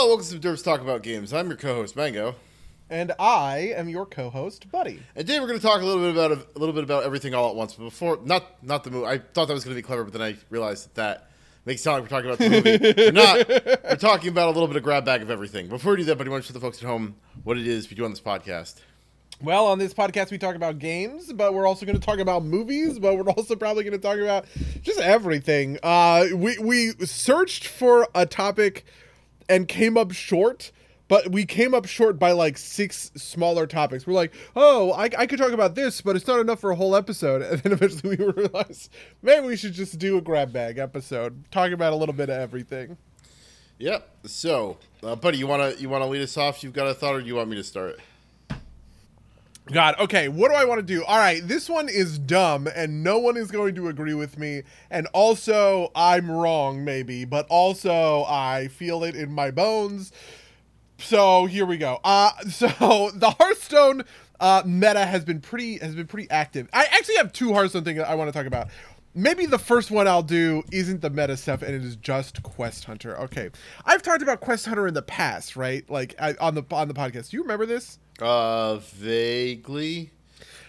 Hello, welcome to Derps Talk About Games. I'm your co-host Mango, And I am your co-host, Buddy. and today we're going to talk a little bit about a little bit about everything all at once. But before, not not the movie. I thought that was going to be clever, but then I realized that that makes it sound like we're talking about the movie. we're not. We're talking about a little bit of grab bag of everything. Before we do that, Buddy, why don't you the folks at home what it is we do on this podcast? Well, on this podcast we talk about games, but we're also going to talk about movies, but we're also probably going to talk about just everything. Uh, we we searched for a topic and came up short, but we came up short by like six smaller topics. We're like, oh, I, I could talk about this, but it's not enough for a whole episode. And then eventually we realized maybe we should just do a grab bag episode, talking about a little bit of everything. Yep. So, uh, Buddy, you wanna you wanna lead us off? You've got a thought, or do you want me to start? God, okay, what do I want to do? All right, this one is dumb and no one is going to agree with me. And also, I'm wrong, maybe, but also I feel it in my bones. So here we go. Uh so the Hearthstone uh meta has been pretty has been pretty active. I actually have two Hearthstone things I want to talk about. Maybe the first one I'll do isn't the meta stuff and it is just Quest Hunter. Okay. I've talked about Quest Hunter in the past, right? Like I, on the on the podcast. Do you remember this? Uh, vaguely.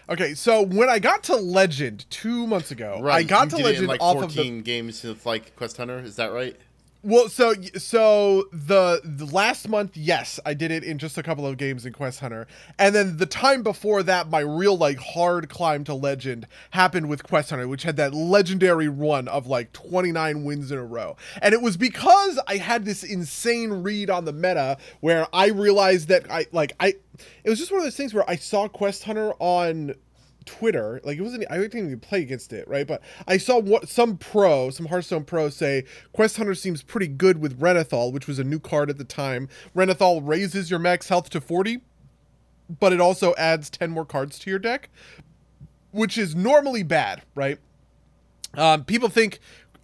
Okay, so when I got to Legend two months ago, Right. I got to Legend in like off 14 of the games of like Quest Hunter. Is that right? Well. So so the, the last month, yes, I did it in just a couple of games in Quest Hunter, and then the time before that, my real like hard climb to Legend happened with Quest Hunter, which had that legendary run of like 29 wins in a row, and it was because I had this insane read on the meta where I realized that I like I. It was just one of those things where I saw Quest Hunter on Twitter, like it wasn't. I didn't even play against it, right? But I saw what some pro, some Hearthstone pro, say Quest Hunter seems pretty good with Renathal, which was a new card at the time. Renathal raises your max health to forty, but it also adds ten more cards to your deck, which is normally bad, right? Um, people think,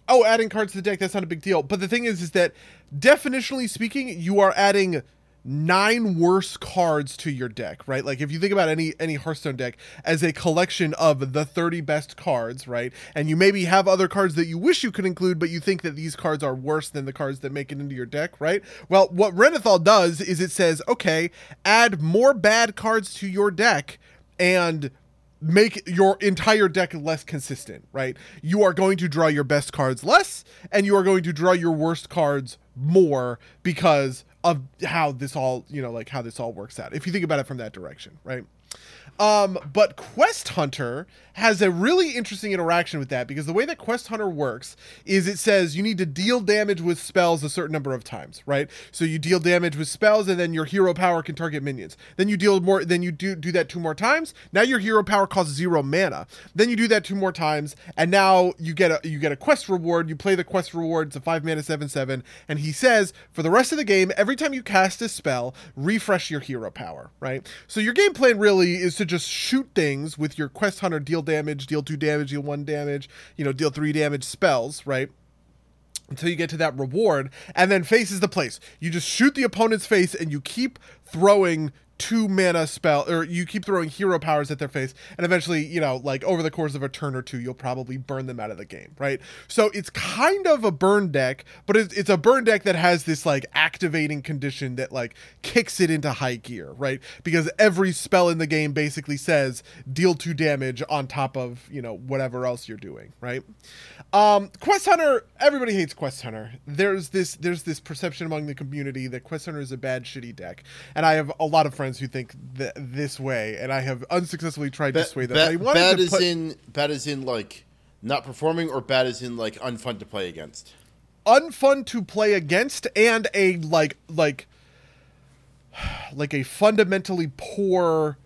oh, adding cards to the deck that's not a big deal, but the thing is, is that definitionally speaking, you are adding nine worse cards to your deck, right? Like if you think about any any Hearthstone deck as a collection of the 30 best cards, right? And you maybe have other cards that you wish you could include, but you think that these cards are worse than the cards that make it into your deck, right? Well, what Renathal does is it says, okay, add more bad cards to your deck and make your entire deck less consistent, right? You are going to draw your best cards less, and you are going to draw your worst cards more because of how this all, you know, like how this all works out. If you think about it from that direction, right? Um, but Quest Hunter has a really interesting interaction with that because the way that Quest Hunter works is it says you need to deal damage with spells a certain number of times, right? So you deal damage with spells and then your hero power can target minions. Then you deal more then you do do that two more times. Now your hero power costs 0 mana. Then you do that two more times and now you get a you get a quest reward. You play the quest reward, it's a 5 mana 7 7 and he says for the rest of the game every time you cast a spell, refresh your hero power, right? So your game plan really is to just shoot things with your quest hunter deal damage, deal two damage, deal one damage, you know, deal three damage spells, right? Until you get to that reward, and then faces the place. You just shoot the opponent's face and you keep throwing two mana spell or you keep throwing hero powers at their face and eventually you know like over the course of a turn or two you'll probably burn them out of the game right? So it's kind of a burn deck but it's, it's a burn deck that has this like activating condition that like kicks it into high gear right? Because every spell in the game basically says deal two damage on top of you know whatever else you're doing right? Um quest hunter everybody hates quest hunter. There's this there's this perception among the community that quest hunter is a bad shitty deck and i have a lot of friends who think th- this way and i have unsuccessfully tried to sway them Ba- I wanted bad to is put- in bad is in like not performing, or bad is in like unfun to play against. unfun to play against and a like like like a fundamentally poor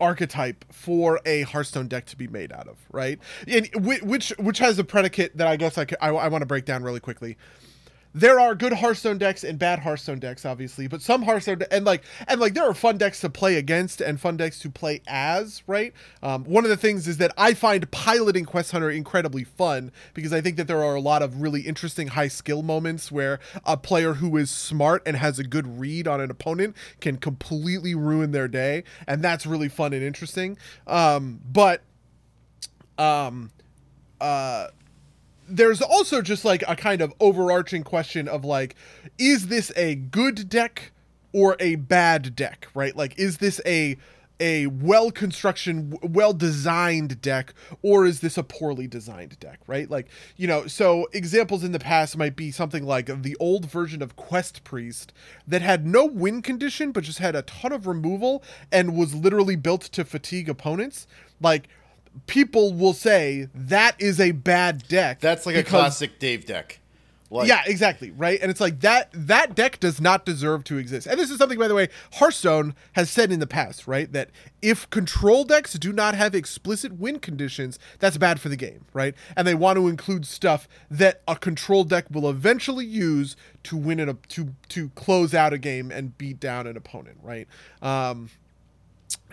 archetype for a Hearthstone deck to be made out of, right? And which which has a predicate that I guess i could i want to break down really quickly. There are good Hearthstone decks and bad Hearthstone decks, obviously, but some Hearthstone and like and like there are fun decks to play against and fun decks to play as, right? Um, one of the things is that I find piloting Quest Hunter incredibly fun because I think that there are a lot of really interesting high skill moments where a player who is smart and has a good read on an opponent can completely ruin their day, and that's really fun and interesting. Um, but um, uh there's also just like a kind of overarching question of like, is this a good deck or a bad deck, right? Like, is this a a well construction well designed deck or is this a poorly designed deck right like you know so examples in the past might be something like the old version of quest priest that had no win condition but just had a ton of removal and was literally built to fatigue opponents like people will say that is a bad deck That's like a classic Dave deck. Like, yeah, exactly, right? And it's like that that deck does not deserve to exist. And this is something by the way Hearthstone has said in the past, right? That if control decks do not have explicit win conditions, that's bad for the game, right? And they want to include stuff that a control deck will eventually use to win it to to close out a game and beat down an opponent, right? Um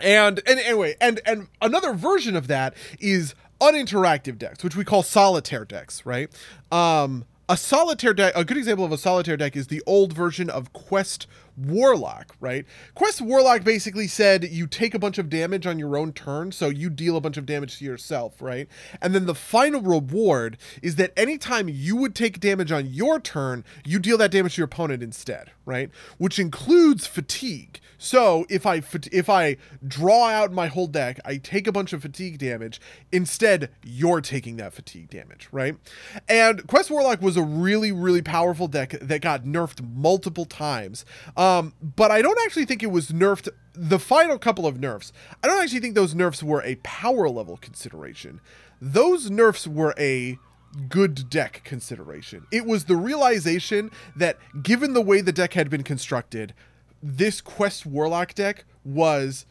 and and anyway, and and another version of that is uninteractive decks, which we call solitaire decks, right? Um a solitaire deck, a good example of a solitaire deck is the old version of Quest Warlock, right? Quest Warlock basically said you take a bunch of damage on your own turn, so you deal a bunch of damage to yourself, right? And then the final reward is that anytime you would take damage on your turn, you deal that damage to your opponent instead, right? Which includes fatigue. So if I if I draw out my whole deck, I take a bunch of fatigue damage. Instead, you're taking that fatigue damage, right? And Quest Warlock was a really really powerful deck that got nerfed multiple times. Um, Um, but I don't actually think it was nerfed. The final couple of nerfs, I don't actually think those nerfs were a power level consideration. Those nerfs were a good deck consideration. It was the realization that given the way the deck had been constructed, this Quest Warlock deck was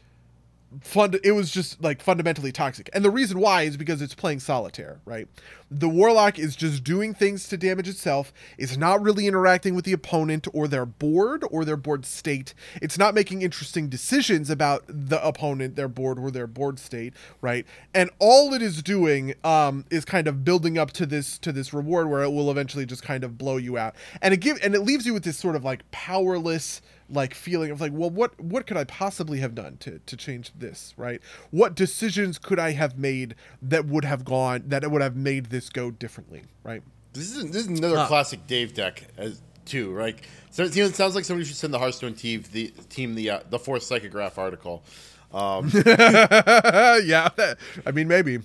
fund it was just like fundamentally toxic. And the reason why is because it's playing solitaire, right? The warlock is just doing things to damage itself. It's not really interacting with the opponent or their board or their board state. It's not making interesting decisions about the opponent, their board or their board state, right? And all it is doing um is kind of building up to this to this reward where it will eventually just kind of blow you out. And it give and it leaves you with this sort of like powerless like feeling of like well what what could i possibly have done to to change this right what decisions could i have made that would have gone that would have made this go differently right This is this is another classic Dave deck as too, right? So you know, it sounds like somebody should send the Hearthstone team the team the uh, the fourth psychograph article. Um, yeah i mean maybe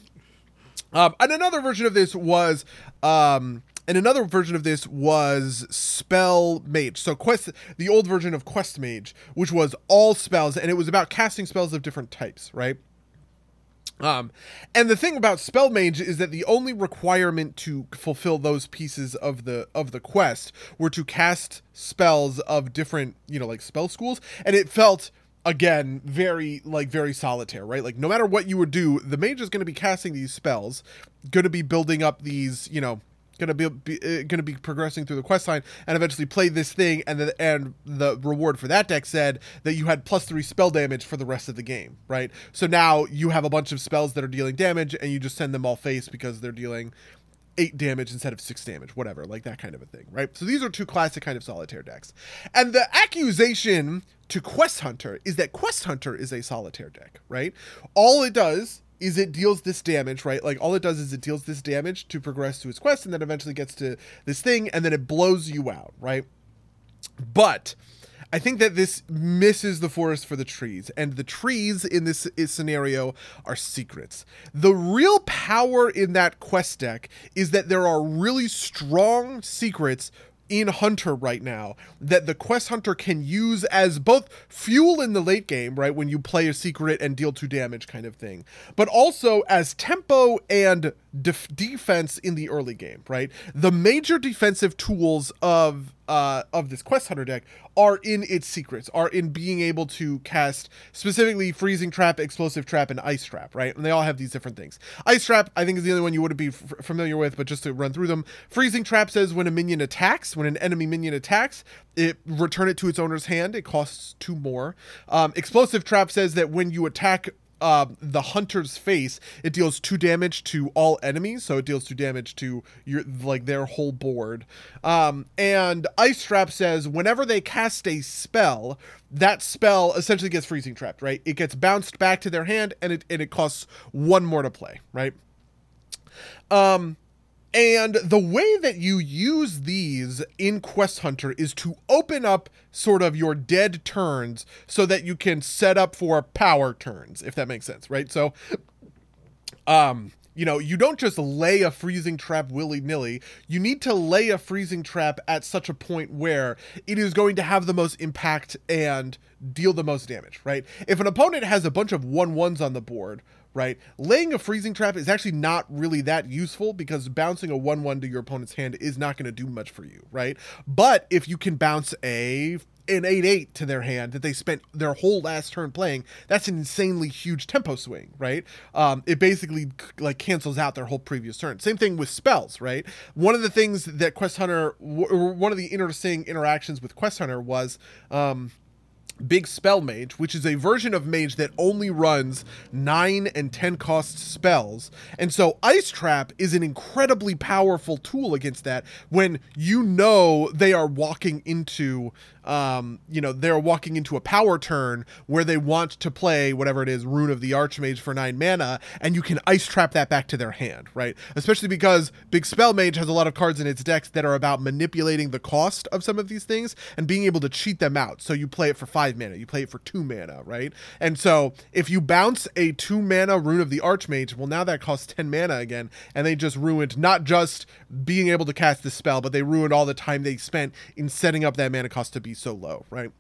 um and another version of this was um and another version of this was spell mage so quest the old version of quest mage which was all spells and it was about casting spells of different types right Um, and the thing about spell mage is that the only requirement to fulfill those pieces of the of the quest were to cast spells of different, you know, like spell schools, and it felt again very like very solitaire, right? Like no matter what you would do, the mage is going to be casting these spells, going to be building up these, you know, going to be, be uh, to be progressing through the quest line and eventually play this thing and the and the reward for that deck said that you had plus 3 spell damage for the rest of the game right? So now you have a bunch of spells that are dealing damage and you just send them all face because they're dealing 8 damage instead of 6 damage whatever like that kind of a thing right? So these are two classic kind of solitaire decks. And the accusation to quest hunter is that quest hunter is a solitaire deck right? All it does is it deals this damage, right? Like all it does is it deals this damage to progress to its quest and then eventually gets to this thing and then it blows you out, right? But I think that this misses the forest for the trees, and the trees in this scenario are secrets. The real power in that quest deck is that there are really strong secrets in Hunter right now that the quest hunter can use as both fuel in the late game, right? When you play a secret and deal two damage kind of thing, but also as tempo and def- defense in the early game, right? The major defensive tools of uh, of this quest hunter deck are in its secrets, are in being able to cast specifically freezing trap, explosive trap, and ice trap, right? And they all have these different things. Ice trap, I think, is the only one you wouldn't be f- familiar with, but just to run through them, freezing trap says when a minion attacks, when an enemy minion attacks, it return it to its owner's hand. It costs two more. Um, explosive trap says that when you attack um, the hunter's face, it deals two damage to all enemies, so it deals two damage to your like their whole board. Um, and Ice Trap says whenever they cast a spell, that spell essentially gets freezing trapped, right? It gets bounced back to their hand, and it and it costs one more to play, right? Um, And the way that you use these in Quest Hunter is to open up sort of your dead turns so that you can set up for power turns, if that makes sense, right? So, um, you know, you don't just lay a freezing trap willy nilly. You need to lay a freezing trap at such a point where it is going to have the most impact and deal the most damage, right? If an opponent has a bunch of one ones on the board, right? Laying a freezing trap is actually not really that useful because bouncing a 1 1 to your opponent's hand is not going to do much for you, right? But if you can bounce a an 8-8 to their hand that they spent their whole last turn playing that's an insanely huge tempo swing right um, it basically like cancels out their whole previous turn same thing with spells right one of the things that quest hunter w- one of the interesting interactions with quest hunter was um, Big Spell Mage, which is a version of Mage that only runs 9 and 10 cost spells. And so Ice Trap is an incredibly powerful tool against that when you know they are walking into um, you know, they're walking into a power turn where they want to play whatever it is, Rune of the Archmage for nine mana, and you can ice trap that back to their hand, right? Especially because Big Spell Mage has a lot of cards in its decks that are about manipulating the cost of some of these things and being able to cheat them out. So you play it for five mana, you play it for two mana, right? And so if you bounce a two mana Rune of the Archmage, well, now that costs 10 mana again, and they just ruined not just being able to cast the spell, but they ruined all the time they spent in setting up that mana cost to be so low, right?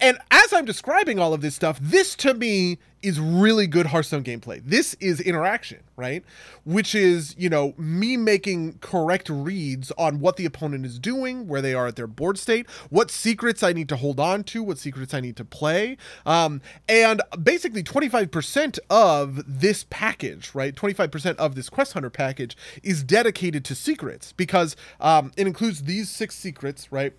And as I'm describing all of this stuff, this to me is really good Hearthstone gameplay. This is interaction, right? Which is, you know, me making correct reads on what the opponent is doing, where they are at their board state, what secrets I need to hold on to, what secrets I need to play. Um, and basically, 25% of this package, right? 25% of this Quest Hunter package is dedicated to secrets because um, it includes these six secrets, right?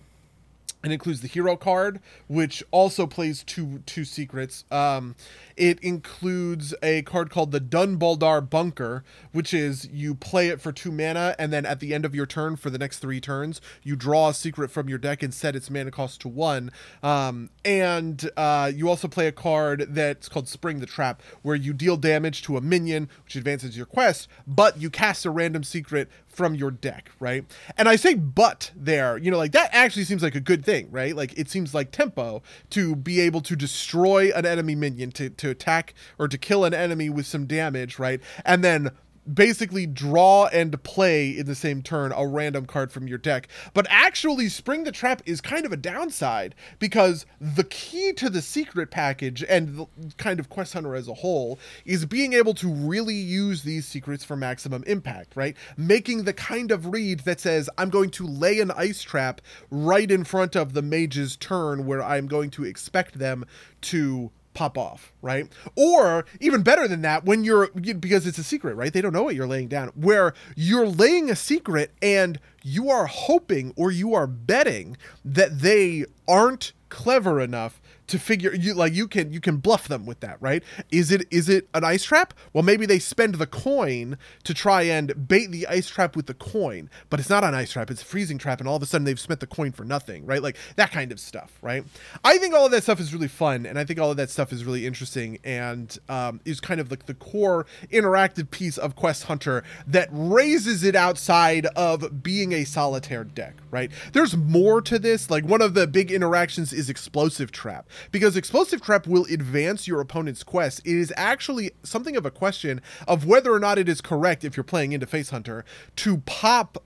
It includes the hero card, which also plays two two secrets. Um, it includes a card called the Dun Baldar Bunker, which is you play it for two mana, and then at the end of your turn for the next three turns, you draw a secret from your deck and set its mana cost to one. Um, and uh, you also play a card that's called Spring the Trap, where you deal damage to a minion, which advances your quest, but you cast a random secret from your deck, right? And I say but there, you know, like that actually seems like a good thing, right? Like it seems like tempo to be able to destroy an enemy minion to, to attack or to kill an enemy with some damage, right? And then basically draw and play in the same turn a random card from your deck. But actually, Spring the Trap is kind of a downside because the key to the secret package and the kind of Quest Hunter as a whole is being able to really use these secrets for maximum impact, right? Making the kind of read that says, I'm going to lay an ice trap right in front of the mage's turn where I'm going to expect them to pop off, right? Or even better than that, when you're because it's a secret, right? They don't know what you're laying down. Where you're laying a secret and you are hoping or you are betting that they aren't clever enough to figure you like you can you can bluff them with that right? Is it is it an ice trap? Well maybe they spend the coin to try and bait the ice trap with the coin but it's not an ice trap it's a freezing trap and all of a sudden they've spent the coin for nothing right? Like that kind of stuff right? I think all of that stuff is really fun and i think all of that stuff is really interesting and um, is kind of like the core interactive piece of quest hunter that raises it outside of being a solitaire deck right there's more to this like one of the big interactions is explosive trap because explosive trap will advance your opponent's quest. It is actually something of a question of whether or not it is correct if you're playing into Face Hunter to pop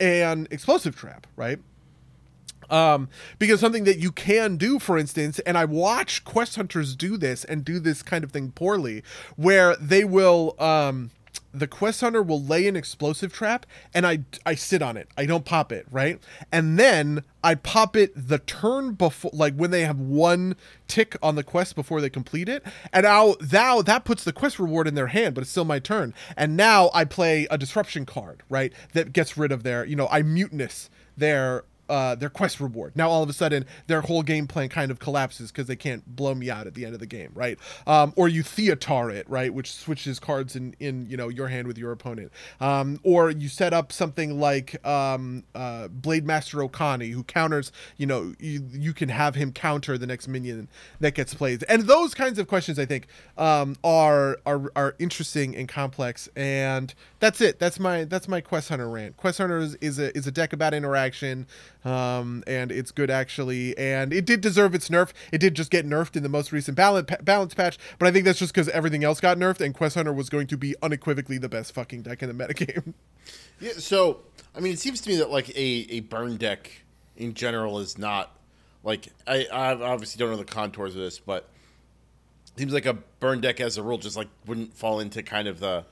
an explosive trap, right? Um, because something that you can do, for instance, and I watch quest hunters do this and do this kind of thing poorly, where they will um, the quest hunter will lay an explosive trap and I I sit on it. I don't pop it, right? And then I pop it the turn before like when they have one tick on the quest before they complete it. And now now that puts the quest reward in their hand, but it's still my turn. And now I play a disruption card, right? That gets rid of their, you know, I Mutanus their uh, their quest reward. Now all of a sudden their whole game plan kind of collapses because they can't blow me out at the end of the game, right? Um, or you Theotar it, right, which switches cards in in you know your hand with your opponent. Um, or you set up something like um, uh, Blademaster Okani, who counters. You know, you, you can have him counter the next minion that gets played, and those kinds of questions I think um, are are are interesting and complex. And that's it. That's my that's my Quest Hunter rant. Quest Hunter is, is a is a deck about interaction, um, and it's good actually. And it did deserve its nerf. It did just get nerfed in the most recent balance balance patch, but I think that's just because everything else got nerfed, and Quest Hunter was going to be unequivocally the best fucking deck in the metagame. Yeah, so I mean, it seems to me that like a, a burn deck in general is not like I, I obviously don't know the contours of this, but seems like a burn deck as a rule just like wouldn't fall into kind of the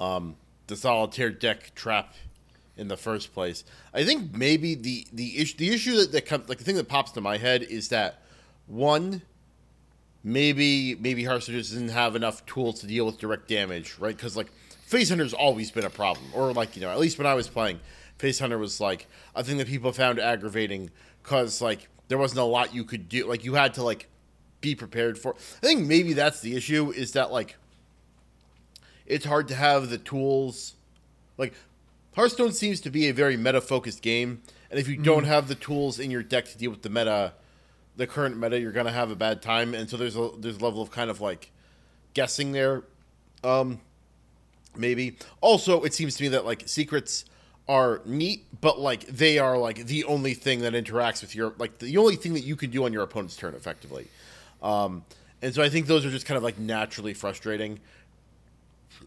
um the solitaire deck trap in the first place. I think maybe the the issue the issue that, that comes like the thing that pops to my head is that one maybe maybe Hearthstone just doesn't have enough tools to deal with direct damage, right? Because like Face Hunter's always been a problem, or like you know at least when I was playing, Face Hunter was like a thing that people found aggravating because like there wasn't a lot you could do. Like you had to like be prepared for. I think maybe that's the issue is that like it's hard to have the tools. Like Hearthstone seems to be a very meta focused game, and if you mm-hmm. don't have the tools in your deck to deal with the meta, the current meta, you're gonna have a bad time. And so there's a there's a level of kind of like guessing there. Um, maybe. Also, it seems to me that like secrets are neat, but like they are like the only thing that interacts with your like the only thing that you can do on your opponent's turn effectively. Um, and so I think those are just kind of like naturally frustrating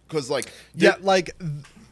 because like yeah, like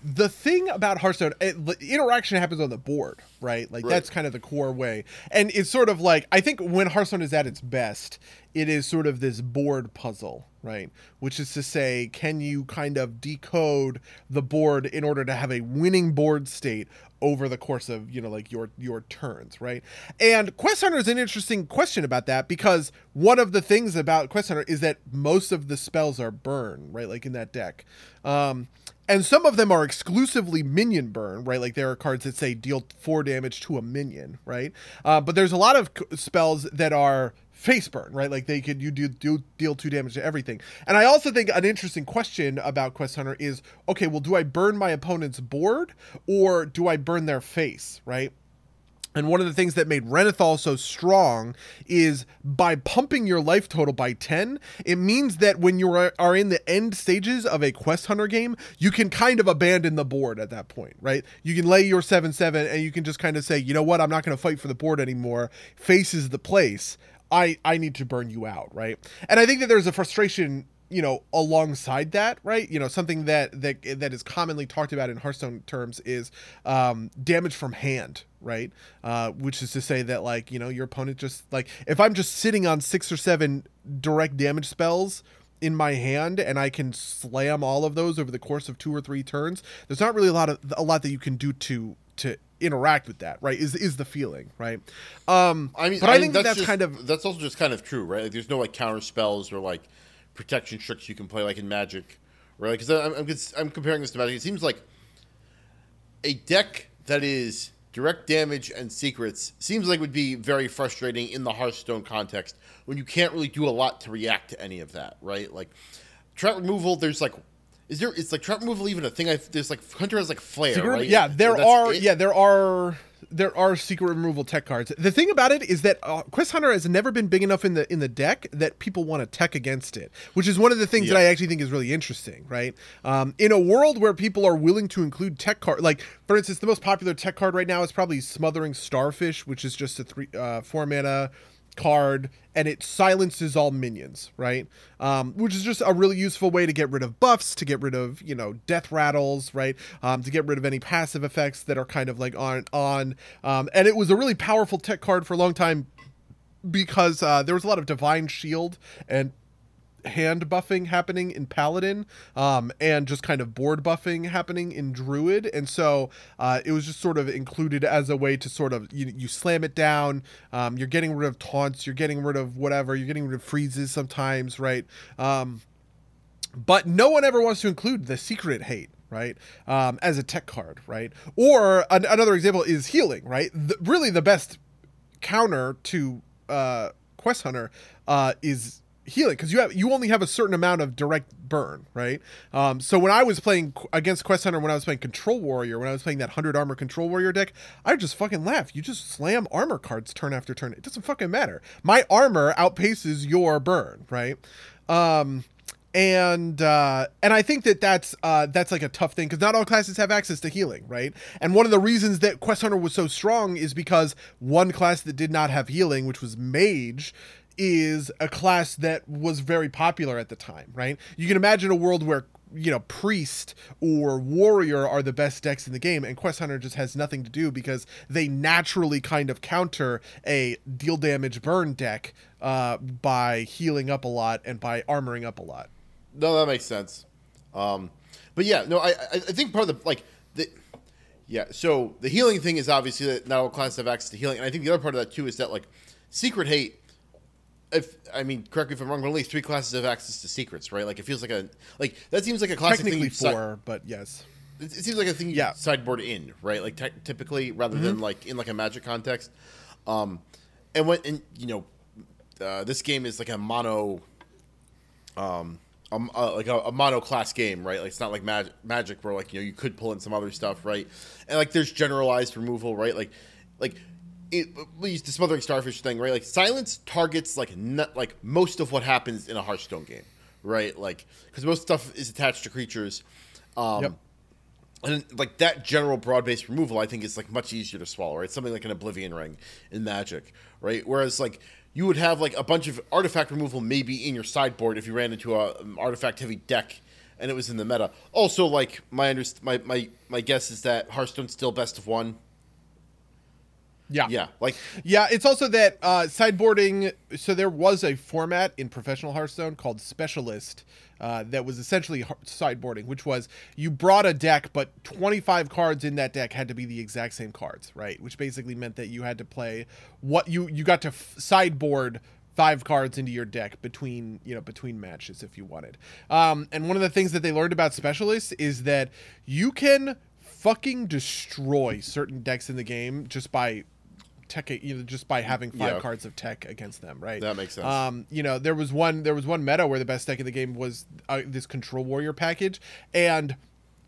the thing about Hearthstone, it, interaction happens on the board, right? Like right. that's kind of the core way, and it's sort of like I think when Hearthstone is at its best, it is sort of this board puzzle, right? Which is to say, can you kind of decode the board in order to have a winning board state over the course of you know like your your turns right and quest hunter is an interesting question about that because one of the things about quest hunter is that most of the spells are burn right like in that deck um and some of them are exclusively minion burn, right? Like there are cards that say deal four damage to a minion, right? Uh, but there's a lot of spells that are face burn, right? Like they could you do, do deal two damage to everything. And I also think an interesting question about Quest Hunter is, okay, well, do I burn my opponent's board or do I burn their face, right? And one of the things that made Renathal so strong is by pumping your life total by 10, it means that when you are in the end stages of a Quest Hunter game, you can kind of abandon the board at that point, right? You can lay your 7 7 and you can just kind of say, you know what, I'm not going to fight for the board anymore. Faces the place. I, I need to burn you out, right? And I think that there's a frustration you know alongside that right you know something that that that is commonly talked about in hearthstone terms is um, damage from hand right uh, which is to say that like you know your opponent just like if i'm just sitting on six or seven direct damage spells in my hand and i can slam all of those over the course of two or three turns there's not really a lot of a lot that you can do to to interact with that right is is the feeling right um i mean but i, I think that's, that's just, kind of that's also just kind of true right like there's no like counter spells or like protection tricks you can play like in Magic, right? Because I'm, I'm, I'm comparing this to Magic. It seems like a deck that is direct damage and secrets seems like would be very frustrating in the Hearthstone context when you can't really do a lot to react to any of that, right? Like threat removal, there's like is there it's like trap removal even a thing? I there's like Hunter has like flare, Secret, right? Yeah, there are it? yeah, there are there are secret removal tech cards. The thing about it is that uh, Quest Hunter has never been big enough in the in the deck that people want to tech against it, which is one of the things yeah. that I actually think is really interesting. Right, um, in a world where people are willing to include tech card, like for instance, the most popular tech card right now is probably Smothering Starfish, which is just a three uh, four mana card and it silences all minions, right? Um, which is just a really useful way to get rid of buffs, to get rid of you know death rattles, right? Um, to get rid of any passive effects that are kind of like on on. Um, and it was a really powerful tech card for a long time because uh, there was a lot of divine shield and hand buffing happening in paladin um, and just kind of board buffing happening in druid and so uh, it was just sort of included as a way to sort of you, you slam it down um, you're getting rid of taunts you're getting rid of whatever you're getting rid of freezes sometimes right um, but no one ever wants to include the secret hate right? Um, as a tech card, right? Or an- another example is healing, right? The, really, the best counter to uh, Quest Hunter uh, is healing because you have you only have a certain amount of direct burn, right? Um, so when I was playing against Quest Hunter, when I was playing Control Warrior, when I was playing that hundred armor Control Warrior deck, I just fucking laugh. You just slam armor cards turn after turn. It doesn't fucking matter. My armor outpaces your burn, right? Um, and uh, and I think that that's uh, that's like a tough thing because not all classes have access to healing, right? And one of the reasons that Quest Hunter was so strong is because one class that did not have healing, which was Mage, is a class that was very popular at the time, right? You can imagine a world where you know priest or warrior are the best decks in the game and quest hunter just has nothing to do because they naturally kind of counter a deal damage burn deck uh, by healing up a lot and by armoring up a lot No, that makes sense. Um, but yeah, no, I I think part of the like the yeah. So the healing thing is obviously that not all classes have access to healing, and I think the other part of that too is that like secret hate. If I mean, correct me if I'm wrong, but only three classes have access to secrets, right? Like it feels like a like that seems like a classic thing. you si- four but yes it it seems like a thing you Yeah. sideboard in, right? Like ty- typically, rather than like in like a magic context. Um, and when and you know, uh, this game is like a mono, um, um, uh, like a, a mono class game, right? Like it's not like mag- magic where like you know you could pull in some other stuff, right? And like there's generalized removal, right? Like, like. It, we use the smothering starfish thing, right? Like silence targets like not, like most of what happens in a Hearthstone game, right? Like because most stuff is attached to creatures. Um, Yep. and like that general broad-based removal i think is like much easier to swallow right something like an oblivion ring in magic right whereas like you would have like a bunch of artifact removal maybe in your sideboard if you ran into a um, artifact heavy deck and it was in the meta also like my underst- my, my my guess is that hearthstone's still best of one yeah yeah like Yeah, it's also that uh, sideboarding. So there was a format in professional Hearthstone called Specialist uh, that was essentially sideboarding, which was you brought a deck, but 25 cards in that deck had to be the exact same cards, right? Which basically meant that you had to play what you you got to f- sideboard five cards into your deck between you know between matches if you wanted. Um, and one of the things that they learned about specialists is that you can fucking destroy certain decks in the game just by tech you know just by having five Yeah. cards of tech against them right That makes sense. um you know there was one there was one meta where the best deck in the game was uh, this control warrior package and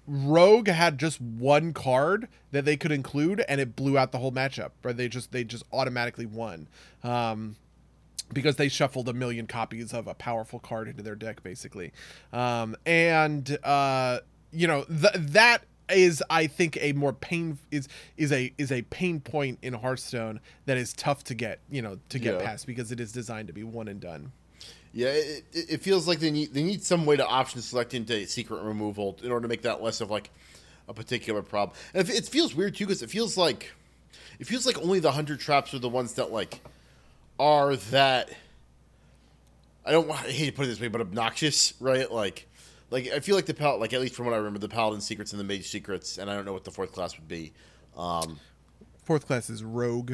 rogue had just one card that they could include and it blew out the whole matchup right they just they just automatically won um because they shuffled a million copies of a powerful card into their deck basically um and uh you know th- that is i think a more pain is is a is a pain point in hearthstone that is tough to get you know to get Yeah. past because it is designed to be one and done Yeah, it, it feels like they need they need some way to option select into secret removal in order to make that less of like a particular problem. And it, it feels weird too because it feels like it feels like only the hundred traps are the ones that like are that. I don't want I hate to put it this way, but obnoxious, right? Like, like I feel like the pal like at least from what I remember, the paladin secrets and the mage secrets, and I don't know what the fourth class would be. Um, fourth class is rogue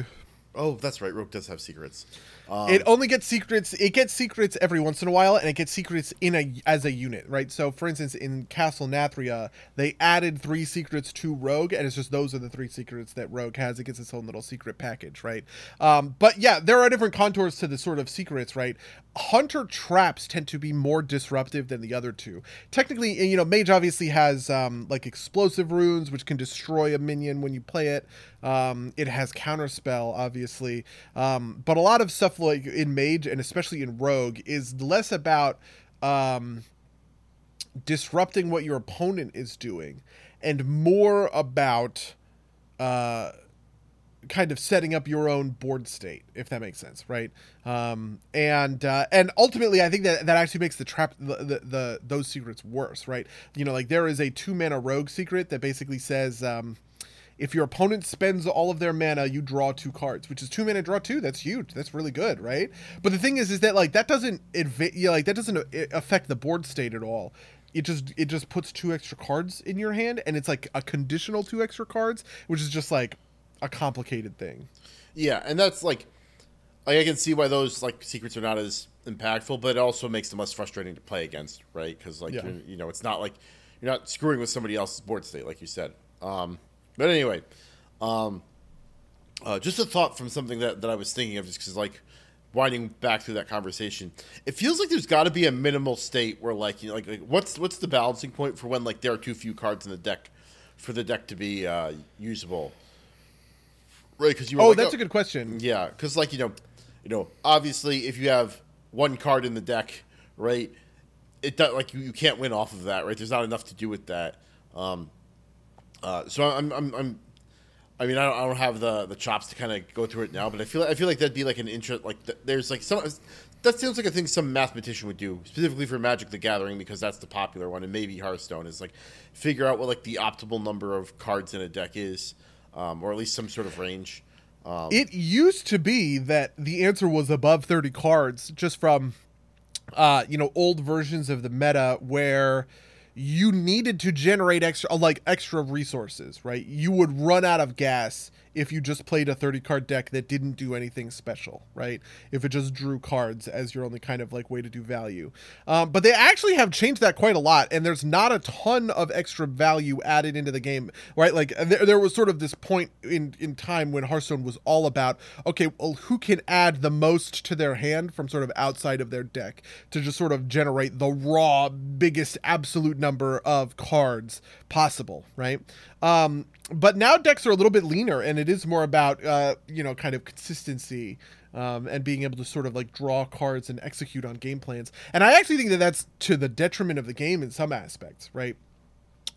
oh, that's right, rogue does have secrets. Um, it only gets secrets it gets secrets every once in a while and it gets secrets in a as a unit right? So for instance in castle nathria they added three secrets to rogue and it's just those are the three secrets that rogue has. It gets its own little secret package right? Um, but yeah there are different contours to the sort of secrets right? Hunter traps tend to be more disruptive than the other two. Technically you know mage obviously has um, like explosive runes which can destroy a minion when you play it. Um, it has counterspell obviously. Um, but a lot of stuff like in mage and especially in rogue is less about um, disrupting what your opponent is doing and more about uh, kind of setting up your own board state if that makes sense right? Um, and uh, and ultimately i think that that actually makes the trap the, the, the those secrets worse right? You know like there is a two mana rogue secret that basically says um, if your opponent spends all of their mana, you draw two cards, which is two mana draw two. That's huge. That's really good, right? But the thing is, is that like that doesn't adva- yeah, like that doesn't uh, affect the board state at all. It just it just puts two extra cards in your hand, and it's like a conditional two extra cards, which is just like a complicated thing. Yeah, and that's like, like I can see why those like secrets are not as impactful, but it also makes them less frustrating to play against, right? Because like Yeah. you're, you know, it's not like you're not screwing with somebody else's board state, like you said. Um, but anyway, um, uh, just a thought from something that, that I was thinking of, just because like winding back through that conversation, it feels like there's got to be a minimal state where like you know like, like what's what's the balancing point for when like there are too few cards in the deck for the deck to be uh, usable. Right, because you. Were Oh, like, that's a good question. yeah, because like you know, you know, obviously if you have one card in the deck, right, it does like you, you can't win off of that, right? There's not enough to do with that. Um, uh, so I'm, I'm, I'm, I mean, I don't, I don't have the the chops to kind of go through it now, but I feel I feel like that'd be like an interest. Like th- there's like some that seems like a thing some mathematician would do specifically for Magic the Gathering because that's the popular one, and maybe Hearthstone is like figure out what like the optimal number of cards in a deck is, um, or at least some sort of range. Um, It used to be that the answer was above 30 cards just from uh, you know, old versions of the meta where you needed to generate extra like extra resources, right? You would run out of gas if you just played a 30 card deck that didn't do anything special, right? If it just drew cards as your only kind of like way to do value. Um, but they actually have changed that quite a lot, and there's not a ton of extra value added into the game, right? Like there, there was sort of this point in in time when Hearthstone was all about okay, well, who can add the most to their hand from sort of outside of their deck to just sort of generate the raw biggest absolute number of cards possible, right? Um, but now decks are a little bit leaner, and it is more about uh, you know kind of consistency um, and being able to sort of like draw cards and execute on game plans. And I actually think that that's to the detriment of the game in some aspects, right?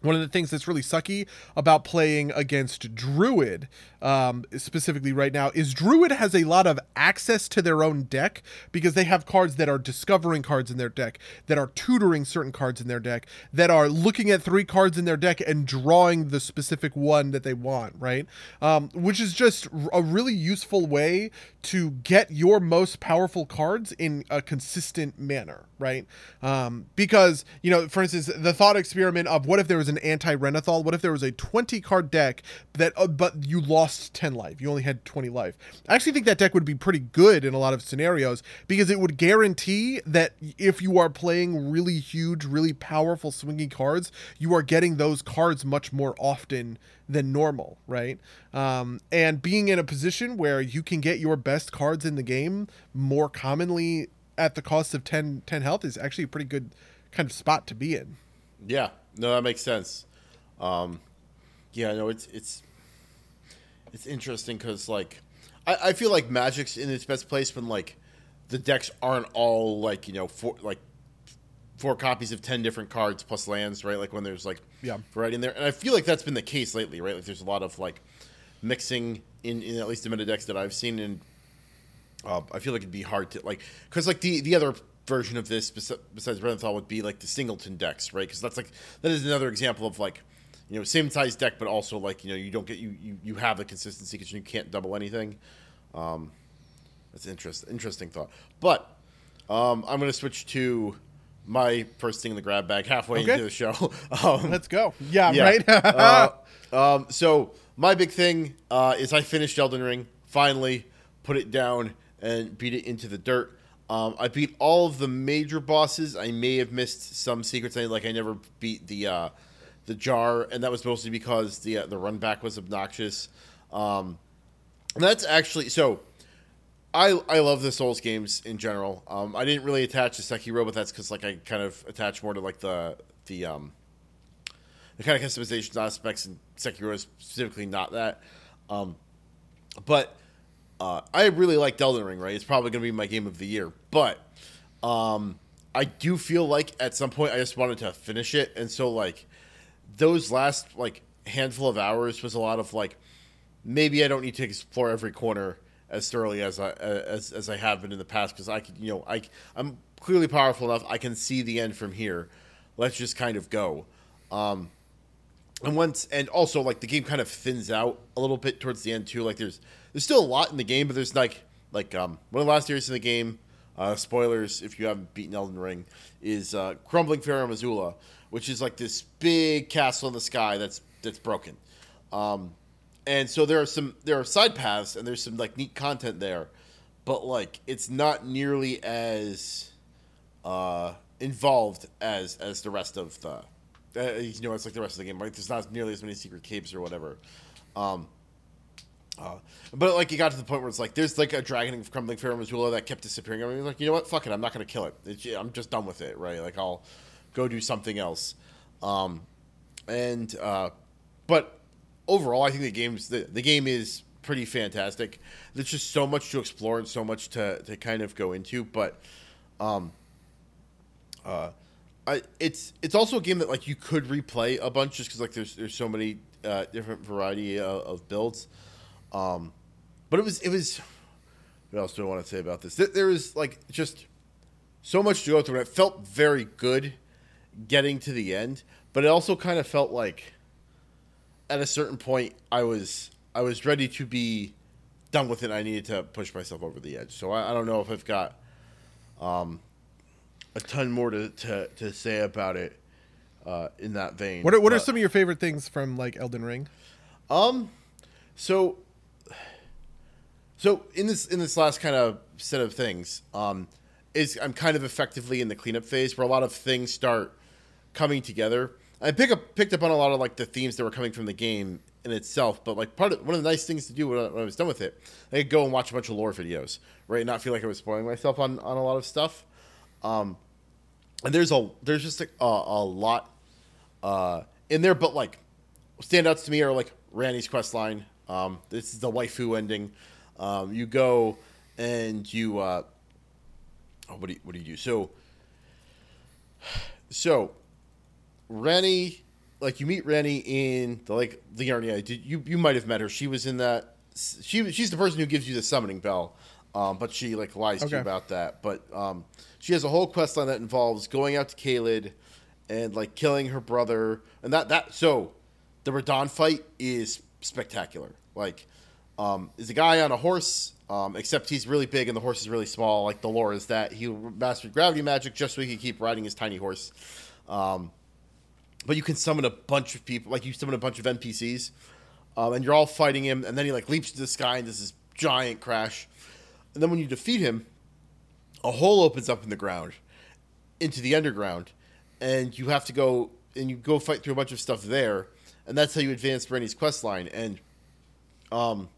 One of the things that's really sucky about playing against Druid, um, specifically right now, is Druid has a lot of access to their own deck because they have cards that are discovering cards in their deck, that are tutoring certain cards in their deck, that are looking at three cards in their deck and drawing the specific one that they want, right? Um, which is just a really useful way to get your most powerful cards in a consistent manner, right? Um, because, you know, for instance, the thought experiment of what if there was an anti Renathal? What if there was a 20 card deck that, uh, but you lost 10 life? You only had 20 life. I actually think that deck would be pretty good in a lot of scenarios because it would guarantee that if you are playing really huge, really powerful swinging cards, you are getting those cards much more often than normal, right? Um, and being in a position where you can get your best cards in the game more commonly at the cost of 10, 10 health is actually a pretty good kind of spot to be in. Yeah, no, that makes sense. Um, yeah, no, it's it's it's interesting because like I, I feel like Magic's in its best place when like the decks aren't all like you know four like four copies of ten different cards plus lands, right? Like when there's like Yeah. variety in there, and I feel like that's been the case lately, right? Like there's a lot of like mixing in, in at least the meta decks that I've seen, and uh, I feel like it'd be hard to like because like the the other version of this besides Renathal would be like the singleton decks, right? Because that's like that is another example of like you know same size deck, but also like you know you don't get you you, you have the consistency because you can't double anything. Um, that's interest interesting thought, but um, I'm gonna switch to my first thing in the grab bag halfway Okay. into the show. um, Let's go. Yeah, yeah. right? uh, um, so my big thing uh, is I finished Elden Ring. Finally, put it down and beat it into the dirt. Um, I beat all of the major bosses. I may have missed some secrets. I like I never beat the uh, the jar, and that was mostly because the uh, the run back was obnoxious. Um, that's actually so. I, I love the Souls games in general. Um, I didn't really attach to Sekiro, but that's because like I kind of attach more to like the the um, the kind of customization aspects in Sekiro is specifically not that. Um, but uh, I really liked Elden Ring. Right, it's probably going to be my game of the year. But um, I do feel like at some point I just wanted to finish it, and so like those last like handful of hours was a lot of like maybe I don't need to explore every corner as thoroughly as I as as I have been in the past because I could you know I I'm clearly powerful enough I can see the end from here. Let's just kind of go. Um, and once and also like the game kind of thins out a little bit towards the end too. Like there's there's still a lot in the game, but there's like like um one of the last areas in the game. Uh, spoilers if you haven't beaten Elden Ring is uh, Crumbling Farum Azula, which is like this big castle in the sky that's that's broken. Um, and so there are some there are side paths and there's some like neat content there, but like it's not nearly as uh, involved as as the rest of the uh, you know, it's like the rest of the game. Like there's not nearly as many secret caves or whatever. Um, uh, but like it got to the point where it's like there's like a dragon of crumbling Farum Azula that kept disappearing. I mean, like you know what, fuck it, I'm not gonna kill it. It's, I'm just done with it, right? Like I'll go do something else. Um, and uh, but overall, I think the game's the, the game is pretty fantastic. There's just so much to explore and so much to, to kind of go into, but um, uh, I, it's it's also a game that like you could replay a bunch just because like there's there's so many uh, different variety of, of builds. Um, but it was it was. What else do I want to say about this? There, was like just so much to go through, and it felt very good getting to the end. But it also kind of felt like at a certain point I was I was ready to be done with it. I needed to push myself over the edge. So I, I don't know if I've got um, a ton more to, to, to say about it uh, in that vein. What are, what are some of your favorite things from like Elden Ring? Um, so, so in this in this last kind of set of things, um, is I'm kind of effectively in the cleanup phase where a lot of things start coming together. I pick up picked up on a lot of like the themes that were coming from the game in itself, but like part of one of the nice things to do when I, when I was done with it, I could go and watch a bunch of lore videos, right? And not feel like I was spoiling myself on on a lot of stuff. Um, and there's a there's just like a, a lot uh, in there, but like standouts to me are like Ranni's quest line. Um, this is the waifu ending. Um, you go and you uh, oh, what do you, what do you do? So so Ranni, like you meet Ranni in the like the Yarnia. Did you you might have met her? She was in that. She she's the person who gives you the summoning bell, um, but she like lies to you about that. But um, she has a whole quest line that involves going out to Caelid and like killing her brother, and that that so the Radahn fight is spectacular. Like, um, is a guy on a horse, um, except he's really big and the horse is really small. Like the lore is that he mastered gravity magic just so he could keep riding his tiny horse. Um, but you can summon a bunch of people, like you summon a bunch of NPCs, um, and you're all fighting him, and then he like leaps to the sky and does this giant crash, and then when you defeat him, a hole opens up in the ground into the underground, and you have to go and you go fight through a bunch of stuff there, and that's how you advance Ranni's quest line, and um,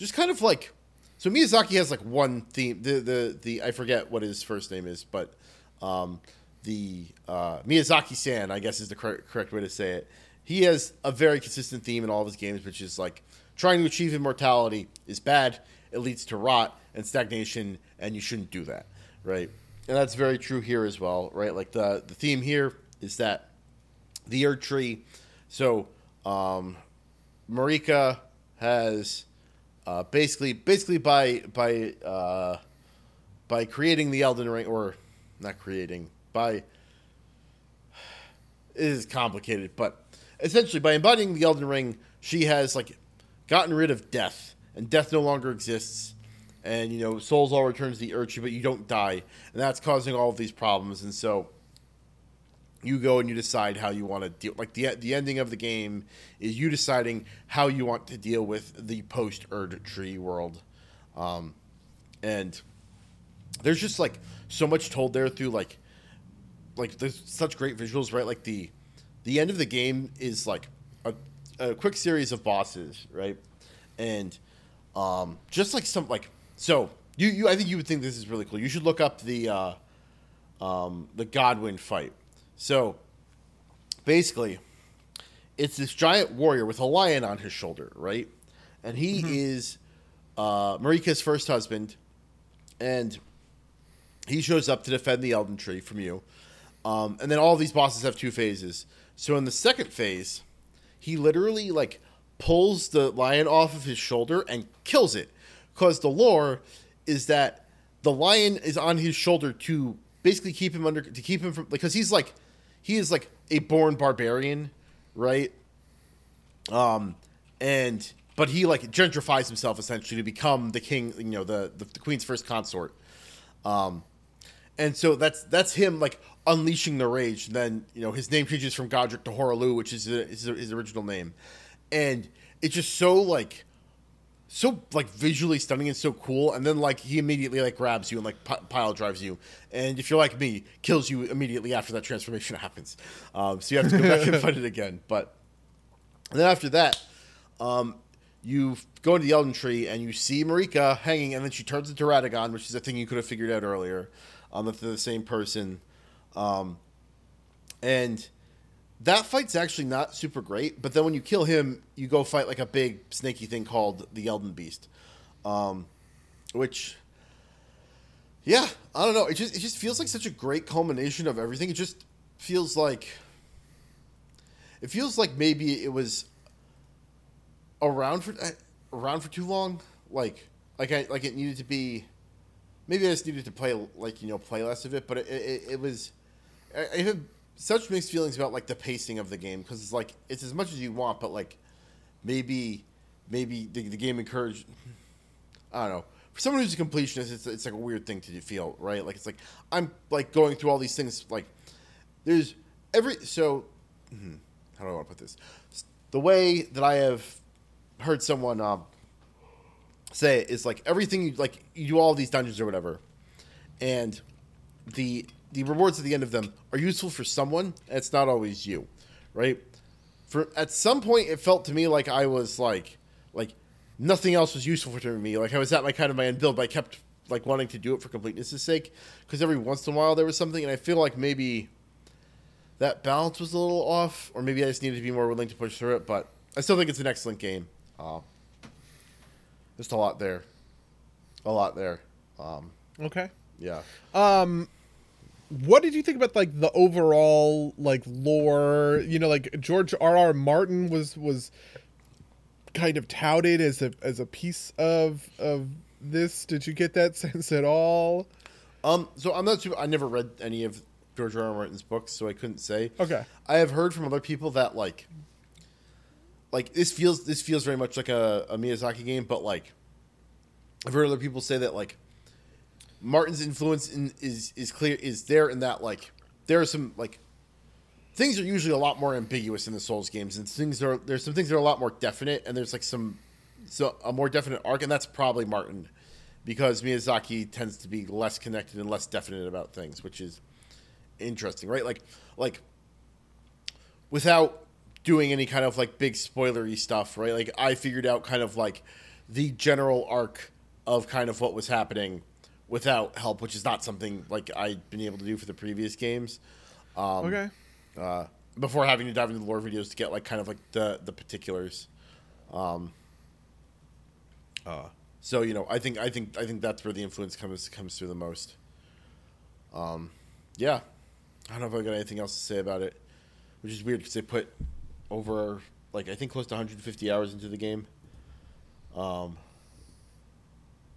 just kind of like so Miyazaki has like one theme. The the the I forget what his first name is, but um, the uh, Miyazaki San, I guess, is the correct, correct way to say it. He has a very consistent theme in all of his games, which is like trying to achieve immortality is bad. It leads to rot and stagnation, and you shouldn't do that, right? And that's very true here as well, right? Like the the theme here is that the Earth Tree. So um, Marika has uh, basically basically by by uh, by creating the Elden Ring, or not creating by it is complicated, but essentially by embodying the Elden Ring, she has like gotten rid of death, and death no longer exists. And you know, souls all return to the Tree, but you don't die, and that's causing all of these problems. And so, you go and you decide how you want to deal. Like the the ending of the game is you deciding how you want to deal with the post Erd Tree world, um, and there's just like so much told there through like like there's such great visuals, right? Like the the end of the game is like a, a quick series of bosses, right? And um, just like some like so you you I think you would think this is really cool. You should look up the uh, um, the Godwin fight. So basically, it's this giant warrior with a lion on his shoulder, right? And he is uh, Marika's first husband, and he shows up to defend the Elden Tree from you. Um, and then all these bosses have two phases. So in the second phase, he literally like pulls the lion off of his shoulder and kills it. Because the lore is that the lion is on his shoulder to basically keep him under to keep him from because he's like he is like a born barbarian, right? Um, and but he like gentrifies himself essentially to become the king, you know, the the, the queen's first consort. Um, and so that's that's him like unleashing the rage. then you know his name changes from Godric to Hoarah Loux, which is his original name, and it's just so like so like visually stunning and so cool and then like he immediately like grabs you and like p- pile drives you. And if you're like me kills you immediately after that transformation happens. Um, so you have to go back and fight it again. But then after that um, you go into the Elden Tree and you see Marika hanging, and then she turns into Radagon, which is a thing you could have figured out earlier, um, that they're the same person. Um, and that fight's actually not super great, but then when you kill him, you go fight like a big snaky thing called the Elden Beast, um, which, yeah, I don't know. It just it just feels like such a great culmination of everything. It just feels like it feels like maybe it was around for uh, around for too long. Like like I like it needed to be. Maybe I just needed to play like you know play less of it, but it it, it was. I, I such mixed feelings about like the pacing of the game because it's like it's as much as you want, but like maybe maybe the, the game encouraged. I don't know. For someone who's a completionist, it's, it's like a weird thing to feel, right? Like it's like I'm like going through all these things. Like there's every so. hmm, How do I want to put this? The way that I have heard someone um, say it is like everything you like you do all these dungeons or whatever, and the the rewards at the end of them are useful for someone. And it's not always you, right? For at some point, it felt to me like I was like like nothing else was useful for me. Like I was at my kind of my end build, but I kept like wanting to do it for completeness' sake because every once in a while there was something, and I feel like maybe that balance was a little off, or maybe I just needed to be more willing to push through it. But I still think it's an excellent game. Uh, just a lot there, a lot there. Um, Okay. yeah. What did you think about like the overall like lore? You know, like George R. R. Martin was was kind of touted as a as a piece of of this. Did you get that sense at all? Um, so I'm not sure. I never read any of George R. R. Martin's books, so I couldn't say. Okay. I have heard from other people that like, like this feels this feels very much like a, a Miyazaki game, but like, I've heard other people say that like, Martin's influence in, is is clear is there in that like there are some like things are usually a lot more ambiguous in the Souls games, and things are there's some things that are a lot more definite, and there's like some so a more definite arc, and that's probably Martin, because Miyazaki tends to be less connected and less definite about things, which is interesting, right? Like like without doing any kind of like big spoilery stuff, right? Like I figured out kind of like the general arc of kind of what was happening without help, which is not something like I'd been able to do for the previous games. Um, Okay. uh, before having to dive into the lore videos to get like kind of like the the particulars. Um, uh, so you know, I think I think I think that's where the influence comes comes through the most. Um, yeah, I don't know if I got anything else to say about it, which is weird because they put over like I think close to 150 hours into the game. Um,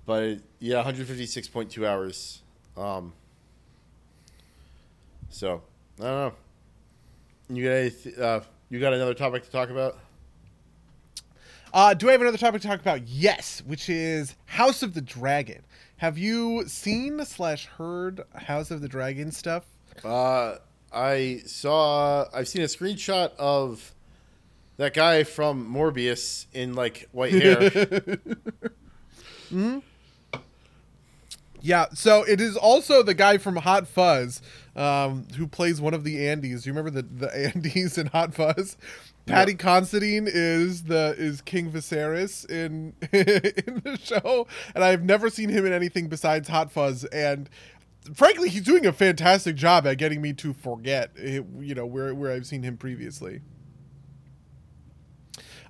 but yeah, 156.2 hours. Um, so I don't know. You got any, uh, you got another topic to talk about? Uh, do I have another topic to talk about? Yes, which is House of the Dragon. Have you seen slash heard House of the Dragon stuff? Uh, I saw. I've seen a screenshot of that guy from Morbius in like white hair. Yeah, so it is also the guy from Hot Fuzz um, who plays one of the Andys. Do you remember the, the Andys in Hot Fuzz? Paddy Considine is the is King Viserys in in the show, and I've never seen him in anything besides Hot Fuzz. And frankly, he's doing a fantastic job at getting me to forget, eh, you know, where where I've seen him previously.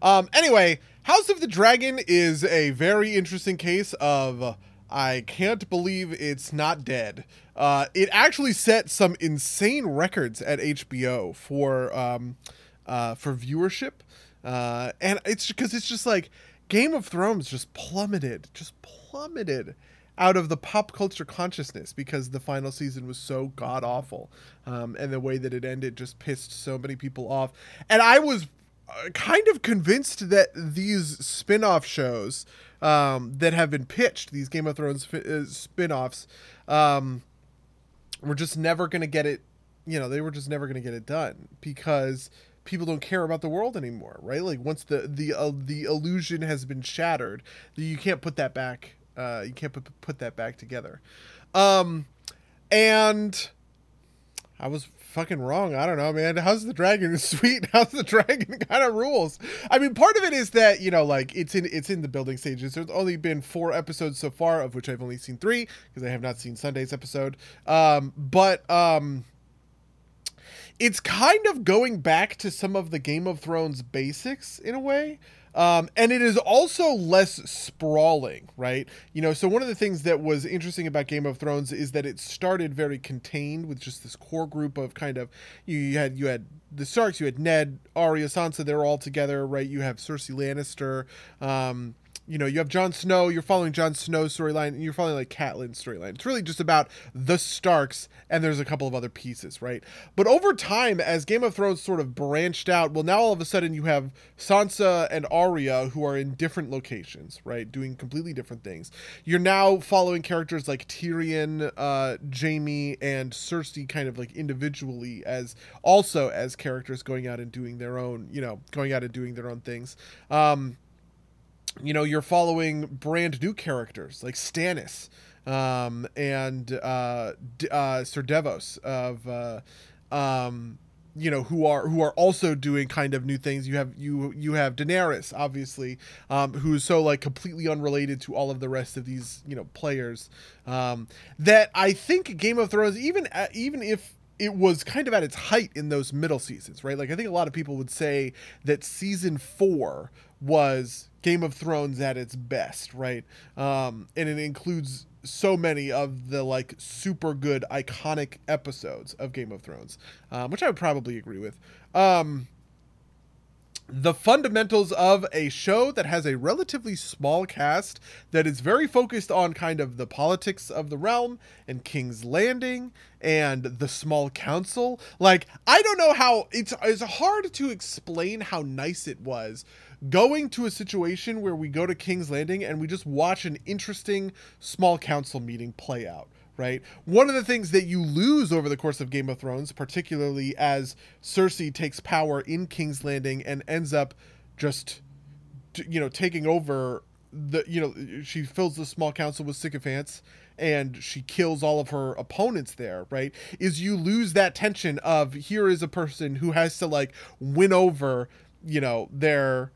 Um, anyway, House of the Dragon is a very interesting case of I can't believe it's not dead. Uh, it actually set some insane records at HBO for um, uh, for viewership, uh, and it's because it's just like Game of Thrones just plummeted, just plummeted out of the pop culture consciousness because the final season was so god awful, um, and the way that it ended just pissed so many people off. And I was uh, kind of convinced that these spin-off shows um, that have been pitched, these Game of Thrones fi- uh, spin-offs, um, were just never going to get it. You know, they were just never going to get it done because people don't care about the world anymore, right? Like once the the uh, the illusion has been shattered, you can't put that back. Uh, you can't put put that back together. Um, and I was fucking wrong. I don't know, man. How's the dragon sweet? How's the dragon kind of rules? I mean, part of it is that you know, like it's in it's in the building stages. There's only been four episodes so far, of which I've only seen three because I have not seen Sunday's episode. Um, but um, it's kind of going back to some of the Game of Thrones basics in a way. Um, and it is also less sprawling, right? You know, so one of the things that was interesting about Game of Thrones is that it started very contained with just this core group of kind of you, you had you had the Starks, you had Ned, Arya, Sansa, they're all together, right? You have Cersei Lannister, um, you know, you have Jon Snow, you're following Jon Snow's storyline, and you're following like Catelyn's storyline. It's really just about the Starks, and there's a couple of other pieces, right? But over time, as Game of Thrones sort of branched out, well, now all of a sudden you have Sansa and Arya who are in different locations, right? Doing completely different things. You're now following characters like Tyrion, uh, Jaime, and Cersei kind of like individually as also as characters going out and doing their own, you know, going out and doing their own things. Um, you know, you're following brand new characters like Stannis um, and uh, D- uh, Sir Davos of, uh, um, you know, who are who are also doing kind of new things. You have you you have Daenerys, obviously, um, who's so like completely unrelated to all of the rest of these you know players. Um, that I think Game of Thrones, even uh, even if it was kind of at its height in those middle seasons, right? Like I think a lot of people would say that season four was Game of Thrones at its best, right? Um, and it includes so many of the like super good iconic episodes of Game of Thrones, um, which I would probably agree with. Um, the fundamentals of a show that has a relatively small cast that is very focused on kind of the politics of the realm and King's Landing and the small council. Like, I don't know how it's it's hard to explain how nice it was going to a situation where we go to King's Landing and we just watch an interesting small council meeting play out right? One of the things that you lose over the course of Game of Thrones, particularly as Cersei takes power in King's Landing and ends up just, you know, taking over the, you know, she fills the small council with sycophants and she kills all of her opponents there, right? Is you lose that tension of here is a person who has to like win over, you know, their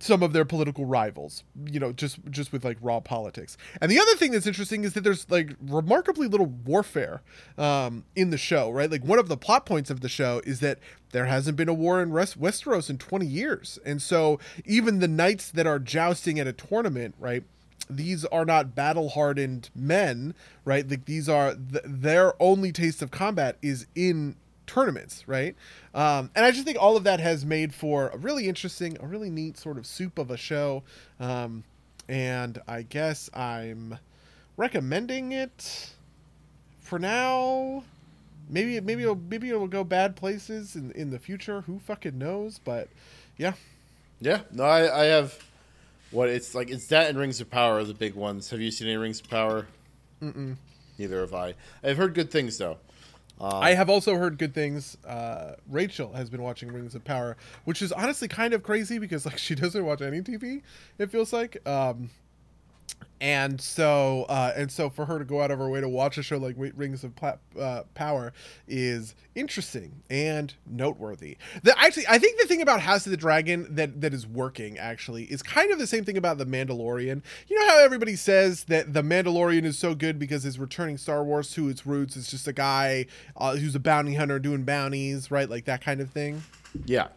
some of their political rivals you know just just with like raw politics. And the other thing that's interesting is that there's like remarkably little warfare um, in the show right? Like one of the plot points of the show is that there hasn't been a war in West- westeros in 20 years. And so even the knights that are jousting at a tournament right these are not battle hardened men right? Like these are th- their only taste of combat is in tournaments, right? Um, and I just think all of that has made for a really interesting, a really neat sort of soup of a show. Um, and I guess I'm recommending it for now. Maybe maybe it'll maybe it'll go bad places in in the future. Who fucking knows? But yeah, Yeah, no, I, I have what it's like. It's that and Rings of Power are the big ones. Have you seen any Rings of Power? Mm-mm. Neither have I. I've heard good things though. Um, I have also heard good things. Uh, Rachel has been watching Rings of Power, which is honestly kind of crazy because like she doesn't watch any TV. It feels like, um, and so uh, and so for her to go out of her way to watch a show like Rings of Pla- uh, Power is interesting and noteworthy. The, actually, I think the thing about House of the Dragon that that is working actually is kind of the same thing about the Mandalorian. You know how everybody says that the Mandalorian is so good because it's returning Star Wars to its roots. It's just a guy uh, who's a bounty hunter doing bounties, right? Like that kind of thing. Yeah.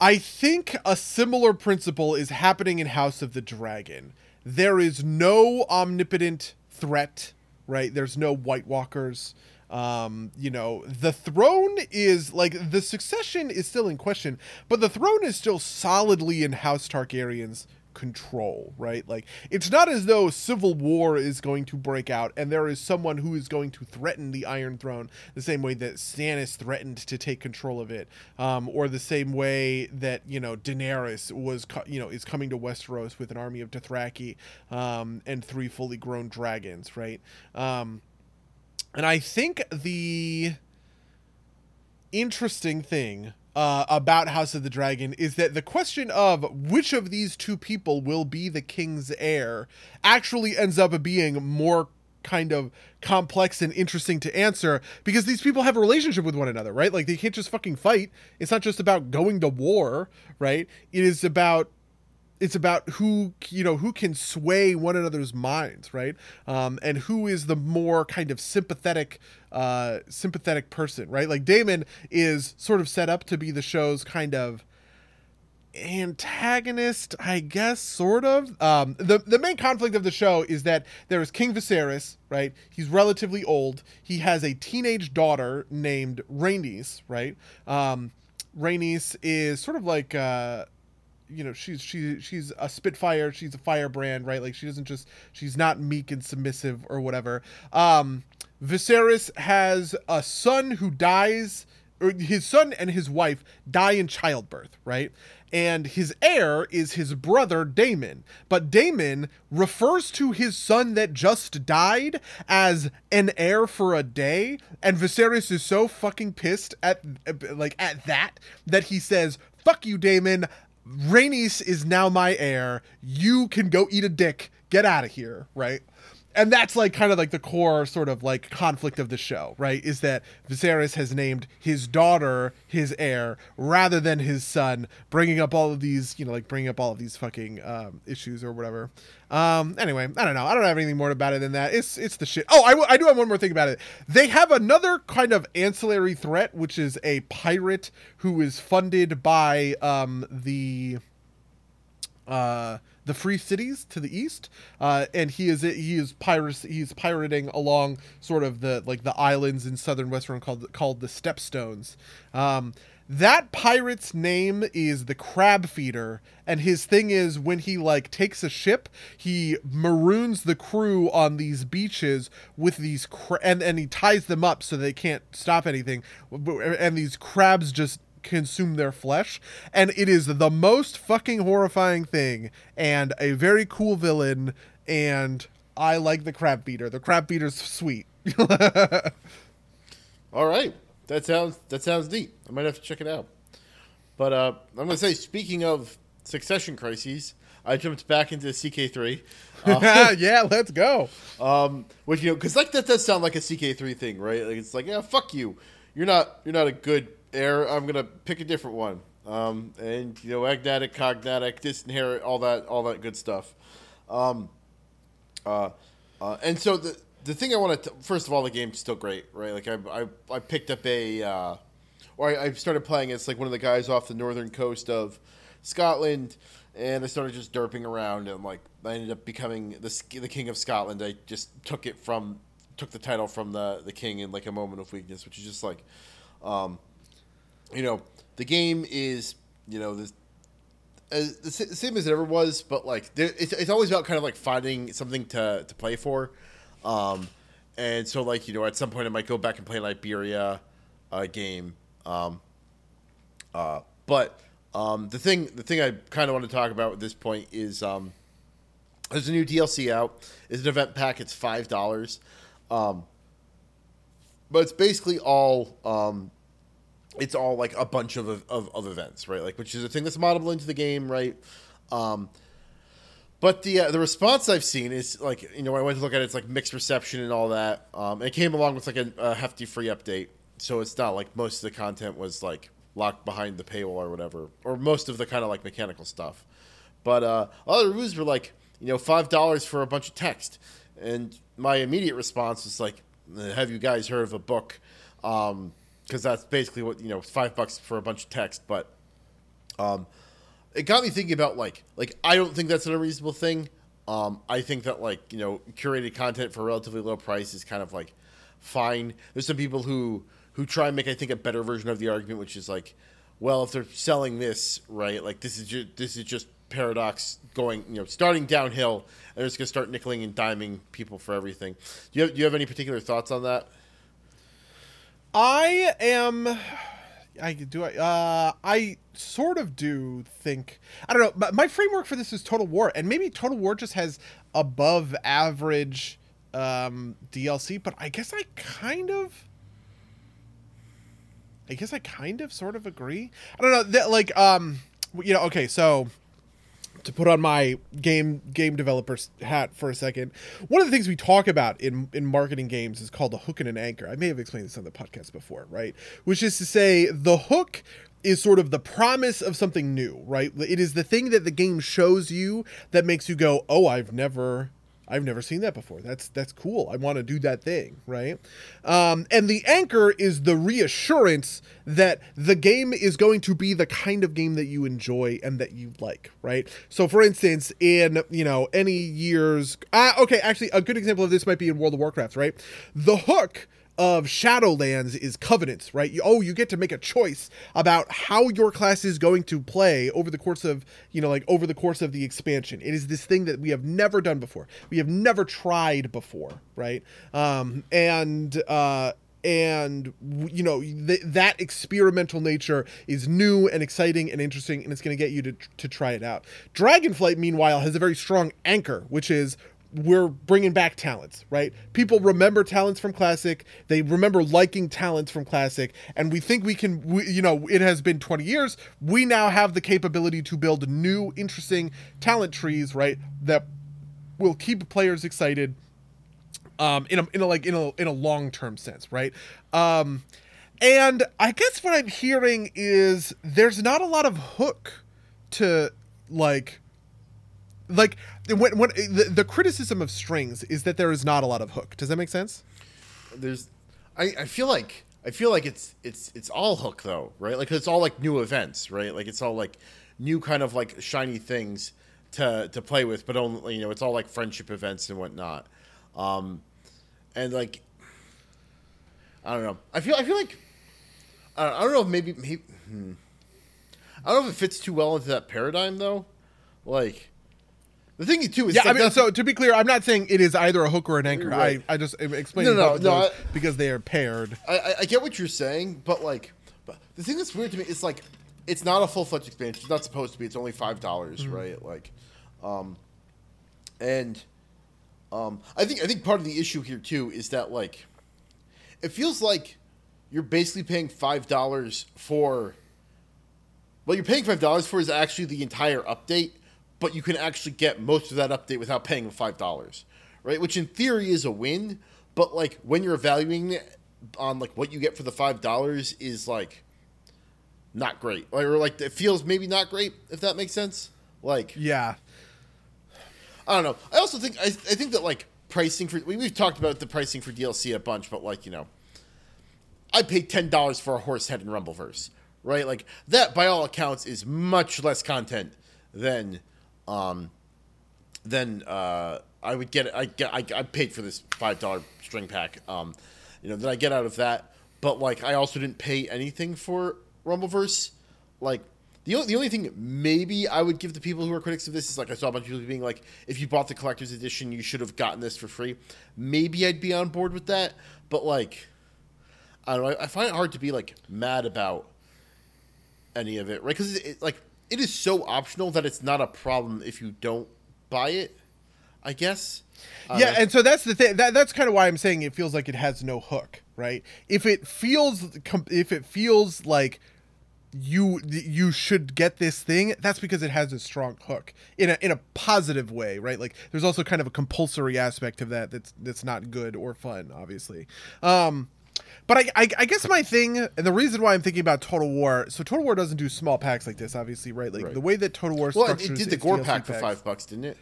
I think a similar principle is happening in House of the Dragon. There is no omnipotent threat, right? There's no White Walkers. Um, you know, the throne is like the succession is still in question, but the throne is still solidly in House Targaryen's control, right? Like it's not as though civil war is going to break out and there is someone who is going to threaten the Iron Throne the same way that Stannis threatened to take control of it, um, or the same way that you know Daenerys was, co- you know, is coming to Westeros with an army of Dothraki um, and three fully grown dragons, right? Um, and I think the interesting thing uh, about House of the Dragon is that the question of which of these two people will be the king's heir actually ends up being more kind of complex and interesting to answer because these people have a relationship with one another, right? Like they can't just fucking fight. It's not just about going to war, right? It is about it's about who you know who can sway one another's minds right? Um, and who is the more kind of sympathetic uh, sympathetic person right? Like Daemon is sort of set up to be the show's kind of antagonist i guess sort of. Um, the, the main conflict of the show is that there is king viserys right? He's relatively old. He has a teenage daughter named Rhaenys, right? Um, Rhaenys is sort of like uh, you know she's she she's a spitfire she's a firebrand right like she doesn't just she's not meek and submissive or whatever um Viserys has a son who dies or his son and his wife die in childbirth right and his heir is his brother Daemon. But Daemon refers to his son that just died as an heir for a day, and Viserys is so fucking pissed at like at that that he says, "Fuck you, Daemon. Rhaenys is now my heir. You can go eat a dick. Get out of here, right? And that's like kind of like the core sort of like conflict of the show, right? Is that Viserys has named his daughter his heir rather than his son, bringing up all of these, you know, like bringing up all of these fucking um, issues or whatever. Um, anyway, I don't know. I don't have anything more about it than that. It's it's the shit. Oh, I, w- I do have one more thing about it. They have another kind of ancillary threat, which is a pirate who is funded by um, the. Uh, the free cities to the east, uh, and he is he is pirates he's pirating along sort of the like the islands in southern Westeros called called the Stepstones. Um, that pirate's name is the crab feeder and his thing is when he like takes a ship he maroons the crew on these beaches with these cra- and and he ties them up so they can't stop anything and these crabs just consume their flesh and it is the most fucking horrifying thing and a very cool villain and i like the crab beater. The crab beater's sweet. All right. That sounds that sounds neat. I might have to check it out. But uh i'm gonna say speaking of succession crises i jumped back into ck3 uh, yeah let's go. Um which you know because like that does sound like a ck3 thing right? Like it's like yeah fuck you. You're not you're not a good heir, I'm gonna pick a different one. Um, and you know, agnatic, cognatic, disinherit, all that, all that good stuff. Um, uh, uh, and so the the thing I want to first of all, the game's still great, right? Like I I, I picked up a, uh, or I, I started playing. It's like one of the guys off the northern coast of Scotland, and I started just derping around, and like I ended up becoming the the king of Scotland. I just took it from took the title from the the king in like a moment of weakness, which is just like. Um, you know, the game is, you know, as, the same as it ever was, but like it's, it's always about kind of like finding something to, to play for. Um, and so like, you know, at some point I might go back and play an Iberia uh, game. Um, uh, but um, the thing the thing I kind of want to talk about at this point is um, there's a new DLC out. It's an event pack. It's five dollars, um, but it's basically all um, it's all like a bunch of, of, of events, right? Like, which is a thing that's moddable into the game, right? Um, but the uh, the response I've seen is like you know I went to look at it, it's like mixed reception and all that. Um, it came along with like a, a, hefty free update, so it's not like most of the content was like locked behind the paywall or whatever, or most of the kind of like mechanical stuff. But uh, other reviews were like you know five dollars for a bunch of text, and my immediate response was like, "Have you guys heard of a book?" Um, because that's basically what you know, five bucks for a bunch of text. But um, it got me thinking about like like I don't think that's an unreasonable thing. Um, I think that like you know curated content for a relatively low price is kind of like fine. There's some people who who try and make I think a better version of the argument, which is like, well, if they're selling this right, like this is just, this is just paradox going you know starting downhill and they're just gonna start nickeling and diming people for everything. Do you have, do you have any particular thoughts on that? I am. I do. I uh, I sort of do think. I don't know. My, framework for this is Total War, and maybe Total War just has above average um, DLC, but I guess I kind of. I guess I kind of sort of agree. I don't know that like um you know okay so to put on my game game developer's hat for a second, one of the things we talk about in in marketing games is called a hook and an anchor. I may have explained this on the podcast before, right? Which is to say, the hook is sort of the promise of something new, right? It is the thing that the game shows you that makes you go, "Oh, I've never I've never seen that before. That's that's cool. I want to do that thing, right? Um, and the anchor is the reassurance that the game is going to be the kind of game that you enjoy and that you like, right? So, for instance, in you know any years, uh, okay, actually, a good example of this might be in World of Warcraft, right? The hook of Shadowlands is covenants, right? You, oh, you get to make a choice about how your class is going to play over the course of, you know, like over the course of the expansion. It is this thing that we have never done before. We have never tried before, right? Um, and uh, and you know th- that experimental nature is new and exciting and interesting and it's going to get you to, to try it out dragonflight meanwhile has a very strong anchor which is we're bringing back talents, right? People remember talents from classic. They remember liking talents from classic, and we think we can. We, you know, it has been 20 years. We now have the capability to build new, interesting talent trees, right? That will keep players excited. Um, in a in a like in a in a long term sense, right? Um, and I guess what I'm hearing is there's not a lot of hook to like like when, when the, the criticism of strings is that there is not a lot of hook. Does that make sense? There's, I, I feel like I feel like it's it's it's all hook though, right? Like it's all like new events, right? Like it's all like new kind of like shiny things to to play with, but only you know it's all like friendship events and whatnot. Um, and like I don't know. I feel I feel like I don't, I don't know if maybe maybe hmm. I don't know if it fits too well into that paradigm though. Like the thing too is yeah. I mean, so to be clear, I'm not saying it is either a hook or an anchor. Right. I, I just explain no, no, no, I, because they are paired. I, I get what you're saying, but like, but the thing that's weird to me is like, it's not a full fledged expansion. It's not supposed to be. It's only five dollars, mm-hmm. right? Like, um, and um, I think I think part of the issue here too is that like, it feels like you're basically paying five dollars for. What you're paying five dollars for is actually the entire update but you can actually get most of that update without paying five dollars, right? Which in theory is a win, but like when you're evaluating it on like what you get for the five dollars is like not great, or like it feels maybe not great if that makes sense. Like yeah, I don't know. I also think I, I think that like pricing for we, we've talked about the pricing for DLC a bunch, but like you know, I paid ten dollars for a horse head in Rumbleverse, right? Like that by all accounts is much less content than um, then uh, I would get I get I, I paid for this five dollar string pack. Um, you know, then I get out of that, but like I also didn't pay anything for Rumbleverse. Like the only, the only thing maybe I would give the people who are critics of this is like I saw a bunch of people being like, if you bought the collector's edition, you should have gotten this for free. Maybe I'd be on board with that, but like I don't know. I, I find it hard to be like mad about any of it, right? Because like it is so optional that it's not a problem if you don't buy it. I guess. Yeah, and so that's the thing. That that's kind of why I'm saying it feels like it has no hook, right? If it feels if it feels like you you should get this thing that's because it has a strong hook in a in a positive way right like there's also kind of a compulsory aspect of that that's that's not good or fun obviously um but I, I, I, guess my thing, and the reason why I'm thinking about Total War, so Total War doesn't do small packs like this, obviously, right? Like right. the way that Total War well, it did the Gore DLC pack for five bucks, didn't it?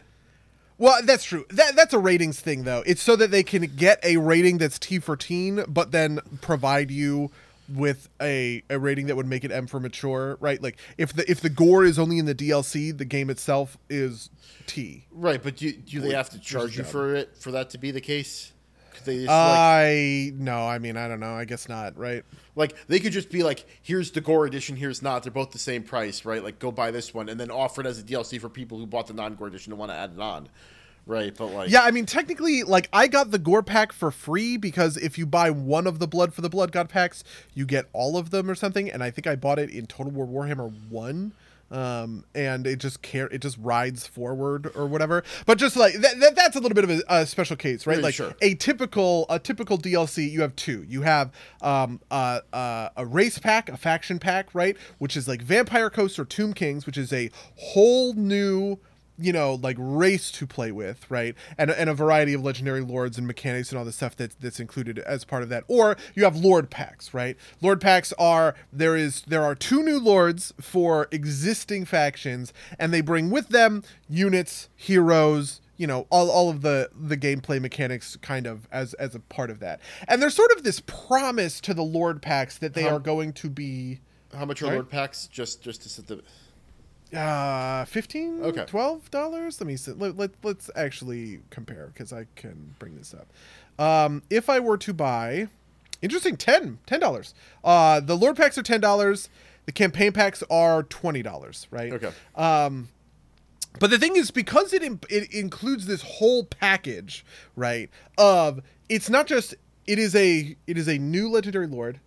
Well, that's true. That that's a ratings thing, though. It's so that they can get a rating that's T for teen, but then provide you with a, a rating that would make it M for mature, right? Like if the if the gore is only in the DLC, the game itself is T. Right, but do, do they have to charge you for it for that to be the case? They just, I like, no, I mean I don't know. I guess not, right? Like they could just be like, here's the gore edition, here's not. They're both the same price, right? Like go buy this one and then offer it as a DLC for people who bought the non-gore edition and want to add it on. Right, but like Yeah, I mean technically like I got the gore pack for free because if you buy one of the blood for the blood god packs, you get all of them or something and I think I bought it in Total War Warhammer 1 um, and it just care it just rides forward or whatever. But just like that, that that's a little bit of a, a special case, right? Yeah, like sure. a typical a typical DLC, you have two. You have um, uh, uh, a race pack, a faction pack, right, which is like Vampire Coast or Tomb Kings, which is a whole new you know like race to play with right and, and a variety of legendary lords and mechanics and all the stuff that's that's included as part of that or you have lord packs right lord packs are there is there are two new lords for existing factions and they bring with them units heroes you know all, all of the the gameplay mechanics kind of as as a part of that and there's sort of this promise to the lord packs that they How- are going to be How much are Sorry? Lord packs? Just just to set the. Uh 15 Okay. 12 dollars? Let me see. Let, let, let's actually compare because i can bring this up. Um if i were to buy interesting 10 10 dollars. Uh the lord packs are 10 dollars. The campaign packs are 20 dollars right? Okay. um but the thing is because it im- it includes this whole package right of it's not just it is a it is a new legendary lord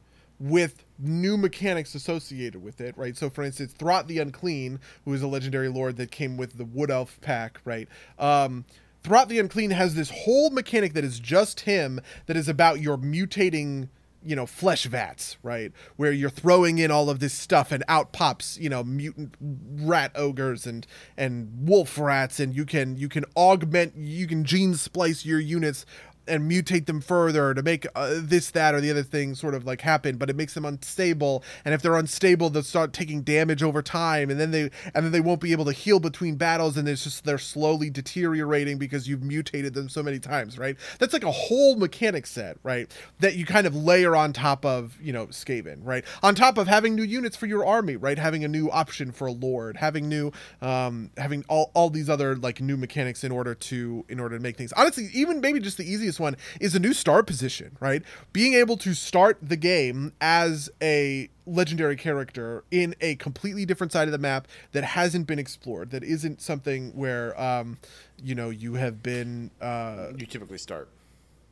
with new mechanics associated with it right? So for instance Throt the Unclean who is a legendary lord that came with the Wood Elf pack right? Um Throt the Unclean has this whole mechanic that is just him that is about your mutating you know flesh vats right? Where you're throwing in all of this stuff and out pops you know mutant rat ogres and and wolf rats and you can you can augment you can gene splice your units and mutate them further to make uh, this that or the other thing sort of like happen but it makes them unstable and if they're unstable they'll start taking damage over time and then they and then they won't be able to heal between battles and it's just they're slowly deteriorating because you've mutated them so many times right? That's like a whole mechanic set right that you kind of layer on top of you know skaven right? On top of having new units for your army right? Having a new option for a lord having new um having all, all these other like new mechanics in order to in order to make things. Honestly even maybe just the easiest one is a new start position right? Being able to start the game as a legendary character in a completely different side of the map that hasn't been explored that isn't something where um you know you have been uh You typically start.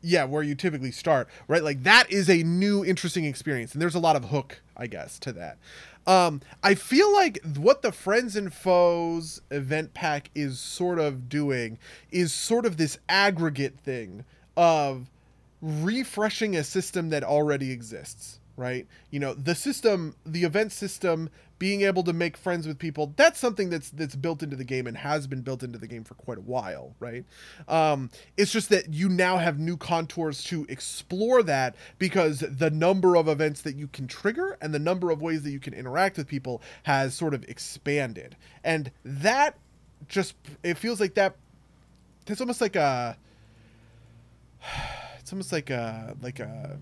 yeah where you typically start right? Like that is a new interesting experience and there's a lot of hook i guess to that. Um i feel like what the friends and foes event pack is sort of doing is sort of this aggregate thing of refreshing a system that already exists right? You know the system the event system being able to make friends with people that's something that's that's built into the game and has been built into the game for quite a while right? Um it's just that you now have new contours to explore that because the number of events that you can trigger and the number of ways that you can interact with people has sort of expanded. And that just it feels like that there's almost like a it's almost like a like a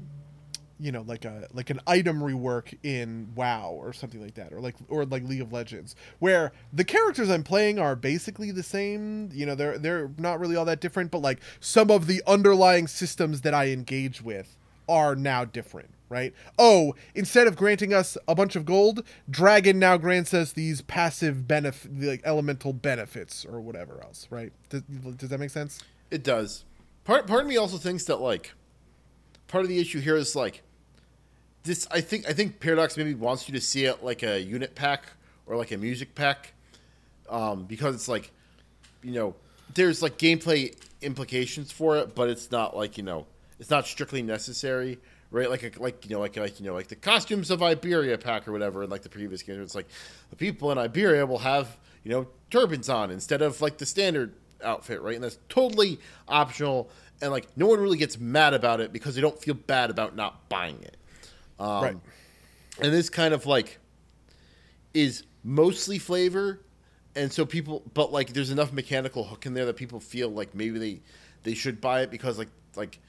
you know like a like an item rework in WoW or something like that or like or like League of Legends where the characters I'm playing are basically the same you know they're they're not really all that different but like some of the underlying systems that I engage with are now different right? Oh instead of granting us a bunch of gold dragon now grants us these passive benefit like elemental benefits or whatever else right? Does, does that make sense? It does. Part part of me also thinks that like part of the issue here is like this I think I think Paradox maybe wants you to see it like a unit pack or like a music pack. Um, because it's like you know, there's like gameplay implications for it, but it's not like, you know, it's not strictly necessary. Right, like a, like you know, like like you know, like the costumes of Iberia pack or whatever, in like the previous game. It's like the people in Iberia will have you know turbans on instead of like the standard outfit, right? And that's totally optional, and like no one really gets mad about it because they don't feel bad about not buying it. Um, right. and this kind of like is mostly flavor. And so people but like there's enough mechanical hook in there that people feel like maybe they they should buy it because like like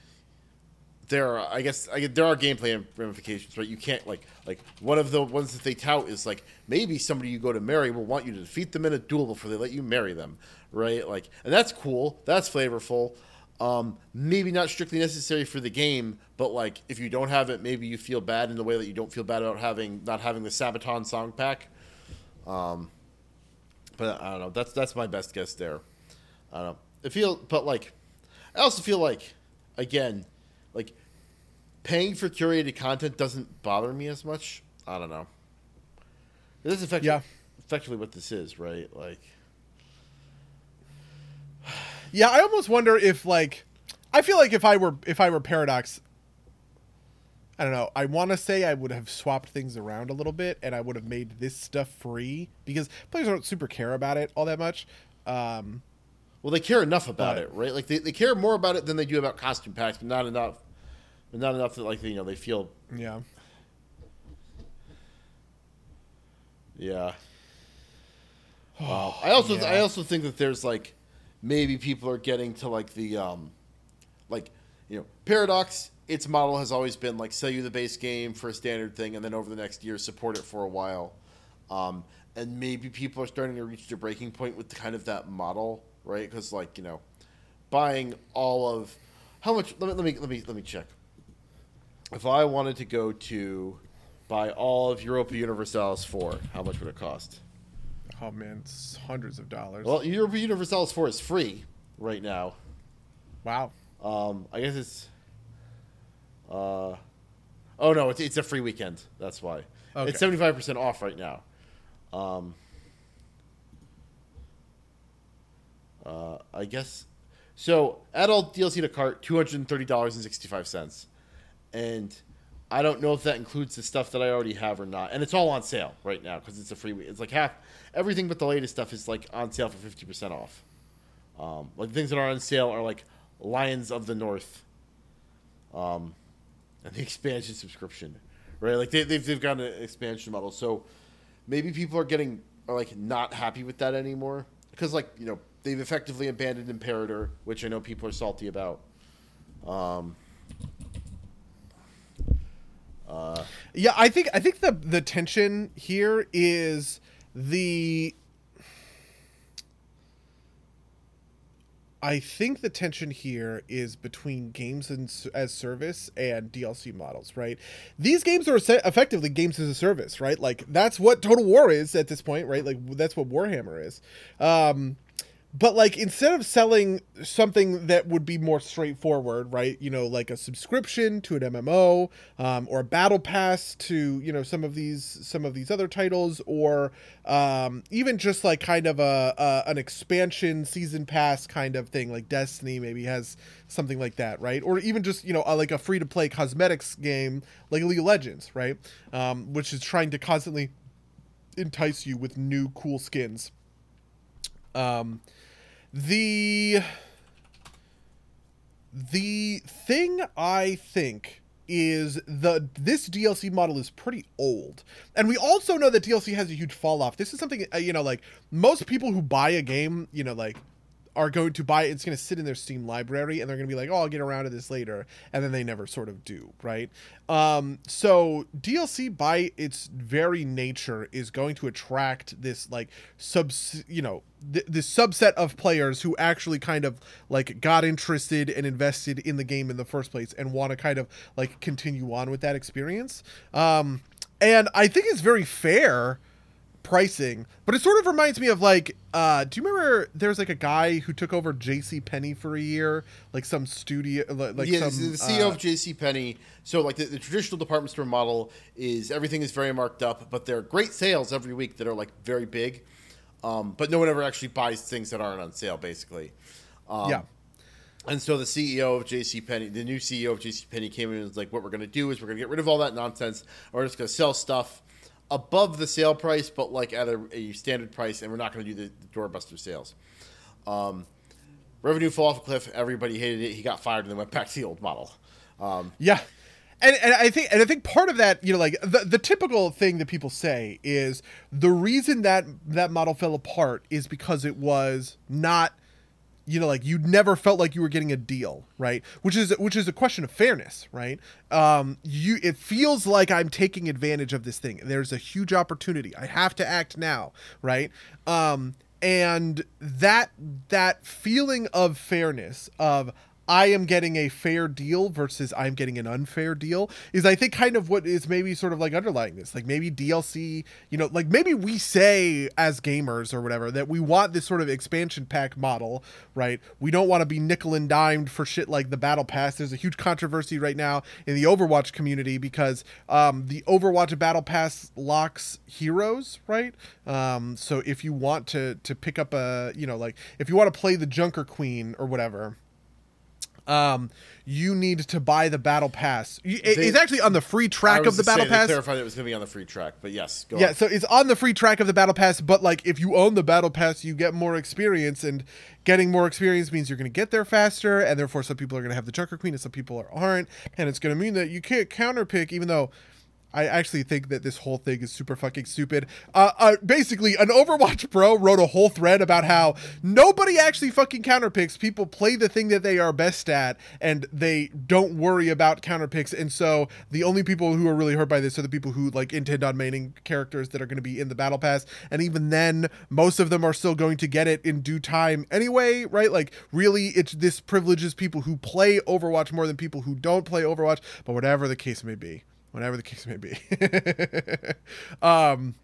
there are i guess I, there are gameplay ramifications right? You can't like like one of the ones that they tout is like maybe somebody you go to marry will want you to defeat them in a duel before they let you marry them right like and that's cool that's flavorful um, maybe not strictly necessary for the game, but like if you don't have it, maybe you feel bad in the way that you don't feel bad about having not having the Sabaton song pack. Um, but I don't know. That's that's my best guess there. I don't know. I feel, but like, I also feel like, again, like paying for curated content doesn't bother me as much. I don't know. It does affect Yeah. effectively what this is, right? Like, Yeah, I almost wonder if like I feel like if I were if I were Paradox I don't know. I want to say I would have swapped things around a little bit and I would have made this stuff free because players don't super care about it all that much. Um, well, they care enough about But- it, right? Like, they, they care more about it than they do about costume packs, but not enough. But not enough that like you know they feel yeah. Yeah. Wow. I also yeah. I also think that there's like maybe people are getting to like the um like you know Paradox its model has always been like sell you the base game for a standard thing and then over the next year support it for a while. Um and maybe people are starting to reach their breaking point with kind of that model, right? Cuz like, you know, buying all of how much let me let me let me let me check. If I wanted to go to buy all of Europa Universalis 4, how much would it cost? Oh man, it's hundreds of dollars. Well, Universalis 4 is free right now. wow. Um, I guess it's. Uh, oh no, it's, it's a free weekend. That's why. Okay. It's seventy five percent off right now. Um, uh, I guess. So add all DLC to cart, two hundred and thirty dollars and sixty five cents, and I don't know if that includes the stuff that I already have or not. And it's all on sale right now because it's a free. It's like half everything but the latest stuff is like on sale for fifty percent off. Um, like things that are on sale are like Lions of the North, um, and the expansion subscription, right? Like they, they've they've got an expansion model, so maybe people are getting are like not happy with that anymore because like you know they've effectively abandoned Imperator, which I know people are salty about. Um, uh, Yeah, I think I think the the tension here is the I think the tension here is between games and as service and DLC models, right? These games are effectively games as a service, right? Like that's what Total War is at this point, right? Like that's what Warhammer is. Um, but like instead of selling something that would be more straightforward right? You know like a subscription to an mmo um, or a battle pass to you know some of these some of these other titles or um, even just like kind of a, a an expansion season pass kind of thing like destiny maybe has something like that right? Or even just you know a, like a free to play cosmetics game like league of legends right? Um, which is trying to constantly entice you with new cool skins. Um, the the thing I think is the this DLC model is pretty old, and we also know that DLC has a huge fall off. This is something uh, you know, like most people who buy a game, you know, like are going to buy it, it's going to sit in their Steam library and they're going to be like, oh, I'll get around to this later. And then they never sort of do, right? Um, so DLC by its very nature is going to attract this like subs, you know, th- this subset of players who actually kind of like got interested and invested in the game in the first place and want to kind of like continue on with that experience. Um, and I think it's very fair pricing but it sort of reminds me of like uh do you remember there's like a guy who took over jc Penney for a year like some studio like yeah, some the CEO uh, of J.C. Penney. So, like the, the traditional department store model is everything is very marked up, but there are great sales every week that are like very big, um, but no one ever actually buys things that aren't on sale, basically. Um, yeah And so the CEO of J.C. Penney, the new CEO of J.C. Penney, came in and was like, "What we're going to do is we're going to get rid of all that nonsense. We're just going to sell stuff above the sale price, but like at a, a standard price, and we're not going to do the, the doorbuster sales." Um, revenue fell off a cliff. Everybody hated it. He got fired and then went back to the old model. Um, Yeah. And, and I think and I think part of that, you know, like the, the typical thing that people say is the reason that that model fell apart is because it was not you know like you never felt like you were getting a deal right? Which is which is a question of fairness right? Um you it feels like i'm taking advantage of this thing. There's a huge opportunity. I have to act now right? Um and that that feeling of fairness of I am getting a fair deal versus I'm getting an unfair deal is I think kind of what is maybe sort of like underlying this. Like maybe DLC, you know, like maybe we say as gamers or whatever that we want this sort of expansion pack model, right? We don't want to be nickel and dimed for shit like the battle pass. There's a huge controversy right now in the Overwatch community because um, the Overwatch battle pass locks heroes, right? Um, so if you want to to pick up a, you know, like if you want to play the Junker Queen or whatever, um, you need to buy the battle pass. You- They- it's actually on the free track of the say, battle they pass. clarified it was going to be on the free track, but yes, go Yeah, on. so it's on the free track of the battle pass, but like if you own the battle pass, you get more experience, and getting more experience means you're going to get there faster, and therefore some people are going to have the Junker Queen and some people aren't, and it's going to mean that you can't counterpick, even though. I actually think that this whole thing is super fucking stupid. Uh, uh, basically, an Overwatch pro wrote a whole thread about how nobody actually fucking counterpicks. People play the thing that they are best at, and they don't worry about counterpicks. And so, the only people who are really hurt by this are the people who like intend on maining characters that are going to be in the battle pass. And even then, most of them are still going to get it in due time anyway, right? Like, really, it's this privileges people who play Overwatch more than people who don't play Overwatch. But whatever the case may be whatever the case may be. um,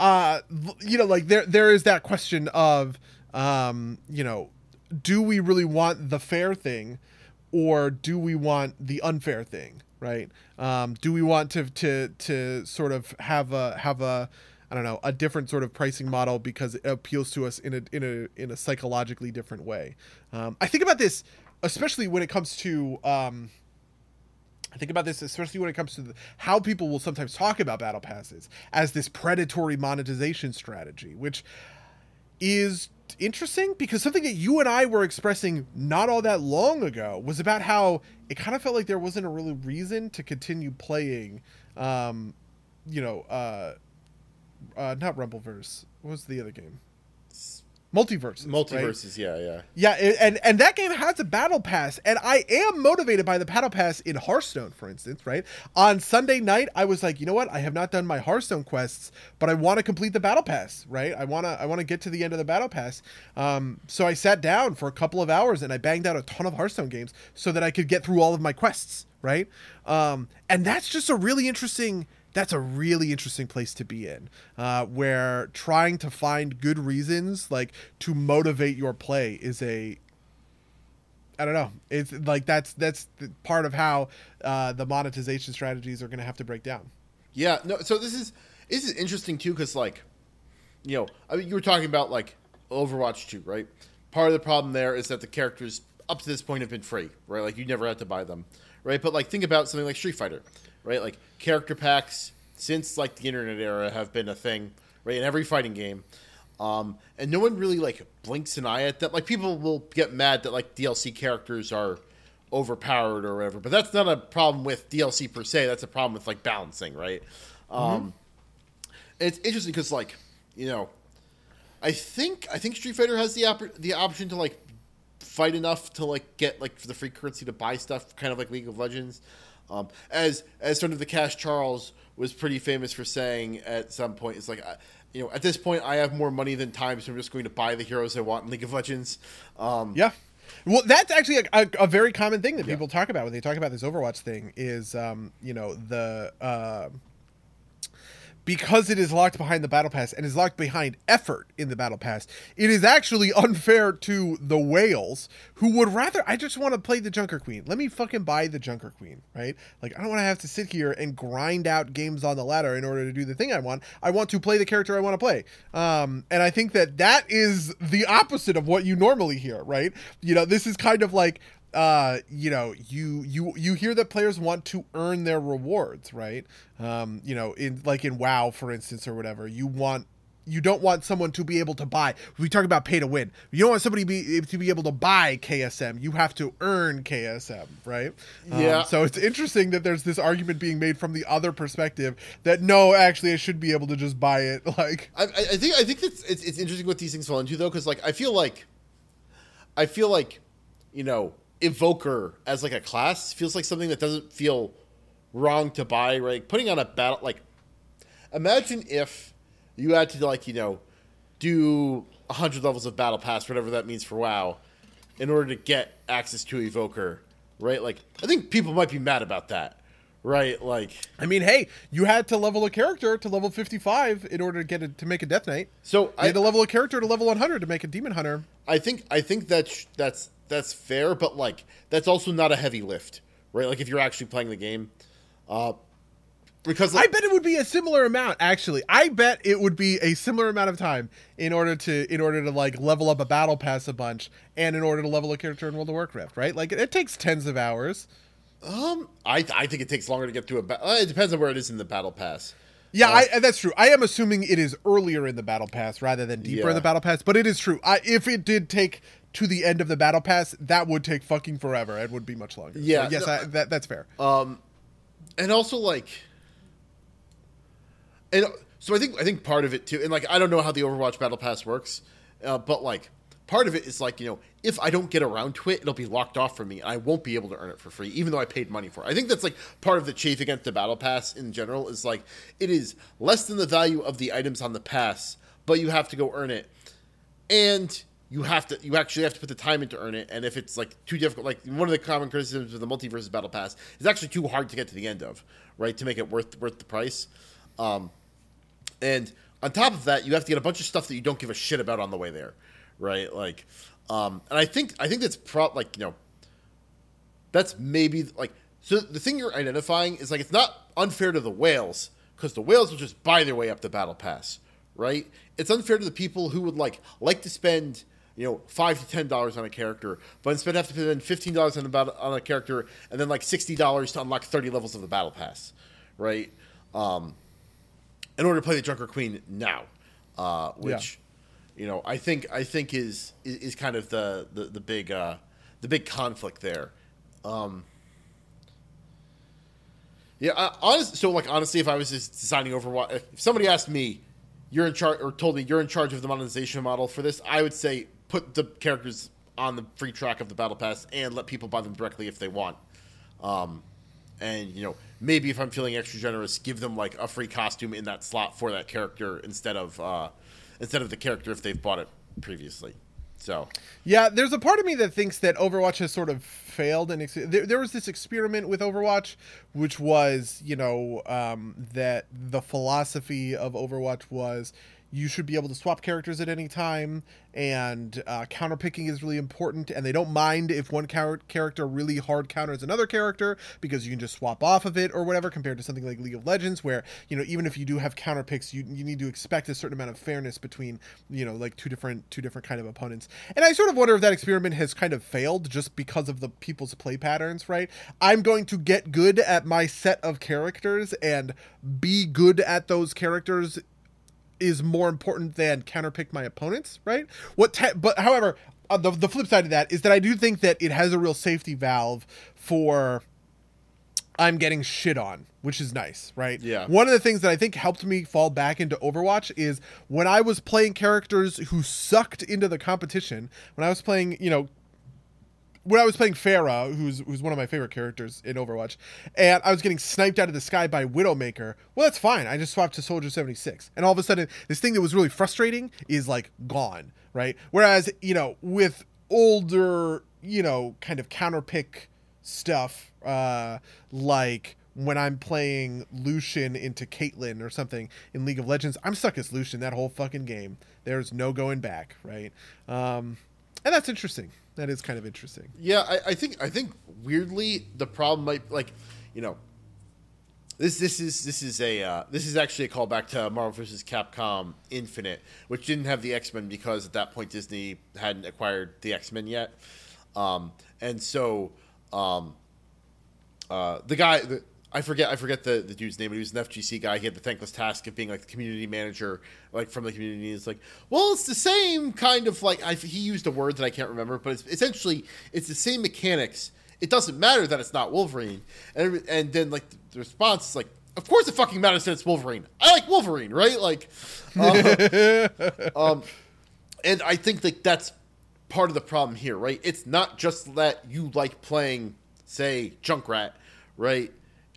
uh, you know, like there there is that question of, um, you know, do we really want the fair thing, or do we want the unfair thing? Right? Um, do we want to to to sort of have a have a I don't know a different sort of pricing model because it appeals to us in a in a in a psychologically different way. Um, I think about this especially when it comes to um, I think about this especially when it comes to the, how people will sometimes talk about battle passes as this predatory monetization strategy, which is interesting because something that you and I were expressing not all that long ago was about how it kind of felt like there wasn't a really reason to continue playing um you know uh uh not Rumbleverse. What was the other game? Multiverse. MultiVersus, yeah, yeah. Yeah, a- and and that game has a battle pass, and I am motivated by the battle pass in Hearthstone, for instance. Right on Sunday night, I was like, you know what? I have not done my Hearthstone quests, but I want to complete the battle pass. Right? I wanna I want to get to the end of the battle pass. Um, so I sat down for a couple of hours and I banged out a ton of Hearthstone games so that I could get through all of my quests. Right? Um, and that's just a really interesting that's a really interesting place to be in uh, where trying to find good reasons like to motivate your play is a i don't know it's like that's that's part of how uh, the monetization strategies are going to have to break down Yeah, no. So this is this is interesting too, because like, you know, I mean, you were talking about like Overwatch two, right? Part of the problem there is that the characters up to this point have been free, right? Like you never had to buy them, right? But like think about something like Street Fighter, right? Like character packs since like the internet era have been a thing, right? In every fighting game. Um, and no one really like blinks an eye at that. Like people will get mad that like DLC characters are overpowered or whatever, but that's not a problem with DLC per se. That's a problem with like balancing, right? Um, it's interesting because like you know, I think I think Street Fighter has the oppor- the option to like fight enough to like get like the free currency to buy stuff, kind of like League of Legends. Um, as as sort of the Cash Charles was pretty famous for saying at some point, it's like, I, you know, at this point I have more money than time, so I'm just going to buy the heroes I want in League of Legends. Um, yeah well that's actually a, a, a very common thing that people talk about when they talk about this overwatch thing is um, you know the uh, because it is locked behind the battle pass and is locked behind effort in the battle pass, it is actually unfair to the whales who would rather I just want to play the Junker Queen. Let me fucking buy the Junker Queen, right? Like I don't want to have to sit here and grind out games on the ladder in order to do the thing I want. I want to play the character I want to play. Um, and I think that that is the opposite of what you normally hear, right? You know, this is kind of like uh you know you you you hear that players want to earn their rewards right? Um you know in like in wow for instance or whatever you want you don't want someone to be able to buy we talk about pay to win. You don't want somebody to be to be able to buy ksm you have to earn ksm right? Um, Yeah. so it's interesting that there's this argument being made from the other perspective that no actually i should be able to just buy it like. I, I I think I think it's, it's it's interesting what these things fall into though, because like I feel like, I feel like, you know, evoker as like a class feels like something that doesn't feel wrong to buy. Right, putting on a battle like, imagine if you had to like you know, do hundred levels of battle pass, whatever that means for WoW, in order to get access to Evoker, right? Like, I think people might be mad about that, right? Like, I mean, hey, you had to level a character to level 55 in order to get it to make a Death Knight. so You I, had to level a character to level 100 to make a Demon Hunter. I think I think that's that's that's fair, but like that's also not a heavy lift, right? Like if you're actually playing the game, uh, because I bet it would be a similar amount. Actually, I bet it would be a similar amount of time in order to in order to like level up a battle pass a bunch, and in order to level a character in World of Warcraft. Right? Like it takes tens of hours. um, I I think it takes longer to get through a. Ba- uh, it depends on where it is in the battle pass. Yeah, I, that's true. I am assuming it is earlier in the battle pass rather than deeper in the battle pass, but it is true. I, if it did take to the end of the battle pass, that would take fucking forever. It would be much longer. So, Yeah, yes, no, I, that, that's fair. Um, and also like and so i think i think part of it too and like i don't know how the overwatch battle pass works uh, but like part of it is like you know if i don't get around to it it'll be locked off for me and i won't be able to earn it for free even though i paid money for it i think that's like part of the chafe against the battle pass in general is like it is less than the value of the items on the pass but you have to go earn it and you have to you actually have to put the time in to earn it and if it's like too difficult like one of the common criticisms of the MultiVersus battle pass is actually too hard to get to the end of right to make it worth worth the price. Um, and on top of that you have to get a bunch of stuff that you don't give a shit about on the way there right? Like um, and i think i think that's pro like you know that's maybe like so the thing you're identifying is like it's not unfair to the whales because the whales will just buy their way up the battle pass right? It's unfair to the people who would like like to spend you know five to ten dollars on a character but instead have to spend fifteen dollars on, a battle- on a character and then like sixty dollars to unlock 30 levels of the battle pass right um in order to play the Junker Queen now, uh, which you know I think I think is is, is kind of the the, the big uh, the big conflict there. Um, yeah, uh, honest. So like honestly, if I was just designing Overwatch, if somebody asked me, "You're in charge," or told me you're in charge of the monetization model for this, I would say put the characters on the free track of the battle pass and let people buy them directly if they want. Um, and you know maybe if I'm feeling extra generous, give them like a free costume in that slot for that character instead of uh, instead of the character if they've bought it previously. So Yeah, there's a part of me that thinks that Overwatch has sort of failed, and ex- there, there was this experiment with Overwatch, which was, you know, um, that the philosophy of Overwatch was you should be able to swap characters at any time, and uh, counter picking is really important, and they don't mind if one char- character really hard counters another character because you can just swap off of it or whatever, compared to something like League of Legends, where you know even if you do have counter picks, you you need to expect a certain amount of fairness between you know like two different two different kind of opponents. And I sort of wonder if that experiment has kind of failed just because of the people's play patterns, right? I'm going to get good at my set of characters and be good at those characters is more important than counterpick my opponents, right? What, te- but however, uh, the the flip side of that is that I do think that it has a real safety valve for I'm getting shit on, which is nice, right? Yeah. One of the things that I think helped me fall back into Overwatch is when I was playing characters who sucked into the competition. When I was playing, you know, when I was playing Pharah, who's who's one of my favorite characters in Overwatch, and I was getting sniped out of the sky by Widowmaker. Well, that's fine. I just swapped to Soldier 76. And all of a sudden, this thing that was really frustrating is like gone, right? Whereas, you know, with older, you know, kind of counterpick stuff, uh, like when I'm playing Lucian into Caitlyn or something in League of Legends, I'm stuck as Lucian that whole fucking game. There's no going back, right? Um, and that's interesting. That is kind of interesting. yeah, I, I think I think weirdly the problem might like you know this this is this is a uh, this is actually a callback to Marvel vs. Capcom Infinite, which didn't have the X Men because at that point Disney hadn't acquired the X Men yet, um, and so um, uh, the guy the, I forget I forget the, the dude's name, but he was an FGC guy. He had the thankless task of being like the community manager, like from the community. It's like, well, it's the same kind of like I, he used a word that I can't remember, but it's essentially it's the same mechanics. It doesn't matter that it's not Wolverine, and and then like the response is like, of course it fucking matters that it's Wolverine. I like Wolverine, right? Like, uh, um, and I think like that's part of the problem here, right? It's not just that you like playing, say, Junkrat, right?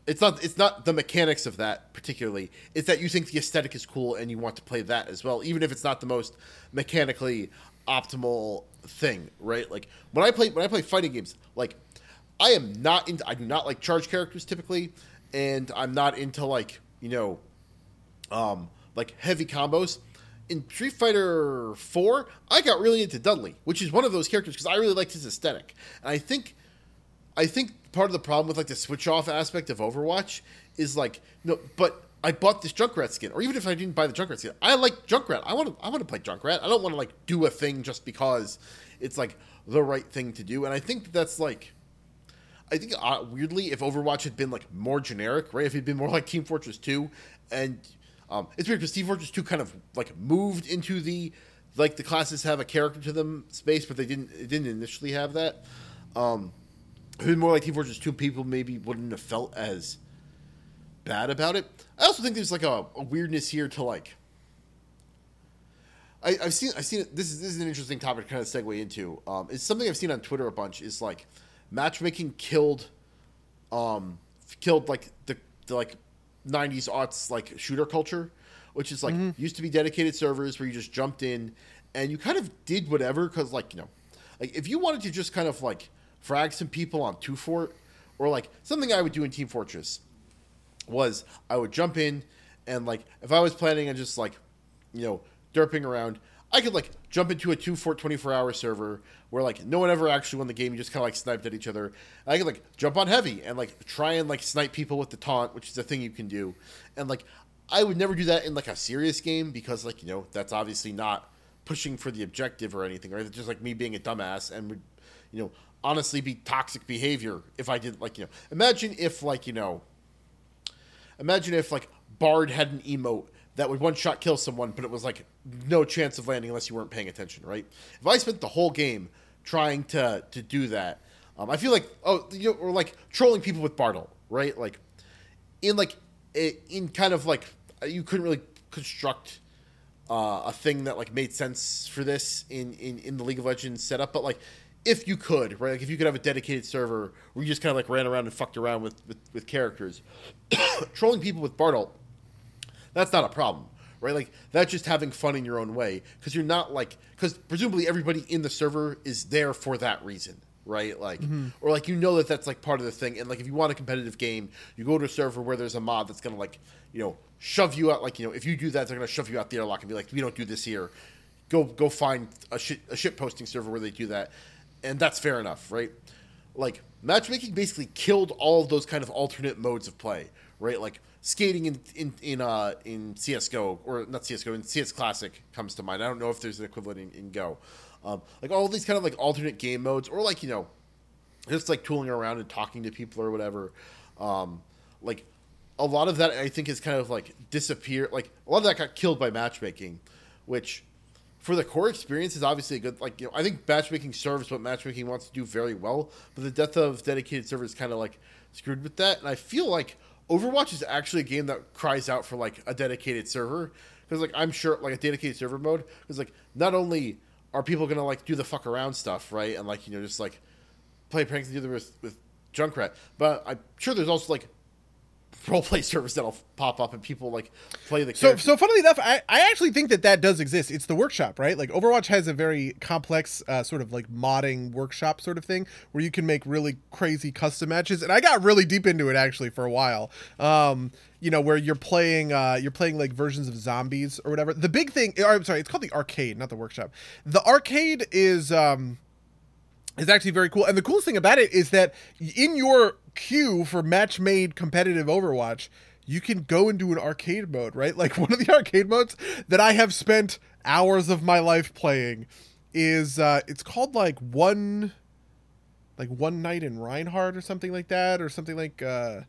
It's not it's not the mechanics of that particularly. It's that you think the aesthetic is cool and you want to play that as well, even if it's not the most mechanically optimal thing, right? Like when I play when I play fighting games, like I am not into I do not like charge characters typically, and I'm not into like you know, um, like heavy combos. In Street Fighter Four, I got really into Dudley, which is one of those characters because I really liked his aesthetic, and I think, I think part of the problem with like the switch off aspect of Overwatch is like no, but I bought this Junkrat skin, or even if I didn't buy the Junkrat skin, I like Junkrat. I want to I want to play Junkrat. I don't want to like do a thing just because it's like the right thing to do, and I think that's like I think uh, weirdly, if Overwatch had been like more generic, right? If it'd been more like Team Fortress Two, and um, it's weird because Team Fortress Two kind of like moved into the like the classes have a character to them space, but they didn't it didn't initially have that. Um, been more like Team Fortress Two, people maybe wouldn't have felt as bad about it. I also think there's like a, a weirdness here to like. I, have seen I've seen. This is this is an interesting topic to kind of segue into. Um, it's something I've seen on Twitter a bunch. Is like matchmaking killed um killed like the, the like 90s aughts like shooter culture which is like mm-hmm. used to be dedicated servers where you just jumped in and you kind of did whatever because like you know like if you wanted to just kind of like frag some people on two fort or like something i would do in team fortress was i would jump in and like if i was planning on just like you know derping around I could like jump into a two fort 24 hour server where like no one ever actually won the game. You just kind of like sniped at each other. And I could like jump on heavy and like try and like snipe people with the taunt, which is a thing you can do. And like I would never do that in like a serious game because like you know that's obviously not pushing for the objective or anything, right? It's just like me being a dumbass and you know honestly be toxic behavior if I did like you know imagine if like you know imagine if like Bard had an emote that would one shot kill someone, but it was like no chance of landing unless you weren't paying attention, right? If I spent the whole game trying to to do that, um, I feel like oh, you know, or like trolling people with Bard ult, right? Like in like in kind of like you couldn't really construct uh, a thing that like made sense for this in, in in the League of Legends setup, but like if you could, right? Like if you could have a dedicated server where you just kind of like ran around and fucked around with with, with characters, trolling people with Bard ult that's not a problem right? Like that's just having fun in your own way because you're not like because presumably everybody in the server is there for that reason right? Like mm-hmm. or like you know that that's like part of the thing and like if you want a competitive game you go to a server where there's a mod that's gonna like you know shove you out like you know if you do that they're gonna shove you out the airlock and be like we don't do this here. Go go find a shit a shit posting server where they do that and that's fair enough right like matchmaking basically killed all of those kind of alternate modes of play right like skating in in in uh in CS:GO or not CS:GO in CS Classic comes to mind. I don't know if there's an equivalent in, in Go. Um, like all these kind of like alternate game modes, or like you know, just like tooling around and talking to people or whatever. Um, like a lot of that, I think, is kind of like disappear. Like a lot of that got killed by matchmaking, which for the core experience is obviously a good. Like you know, I think matchmaking serves what matchmaking wants to do very well, but the death of dedicated servers kind of like screwed with that. And I feel like Overwatch is actually a game that cries out for like a dedicated server because like I'm sure like a dedicated server mode because like not only are people gonna like do the fuck around stuff right and like you know just like play pranks and together with with Junkrat, but I'm sure there's also like role play service that'll pop up and people like play the character. So, so funnily enough, I, I actually think that that does exist. It's the workshop, right? Like Overwatch has a very complex uh, sort of like modding workshop sort of thing where you can make really crazy custom matches. And I got really deep into it actually for a while. Um, you know, where you're playing, uh, you're playing like versions of zombies or whatever. The big thing, or, I'm sorry, it's called the arcade, not the workshop. The arcade is, um, is actually very cool. And the coolest thing about it is that in your queue for match made competitive Overwatch, you can go into an arcade mode, right? Like one of the arcade modes that I have spent hours of my life playing is uh it's called like one like one night in Reinhardt or something like that or something like uh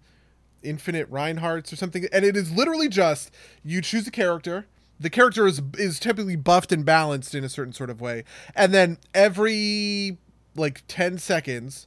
Infinite Reinhardts or something and it is literally just you choose a character the character is is typically buffed and balanced in a certain sort of way and then every like 10 seconds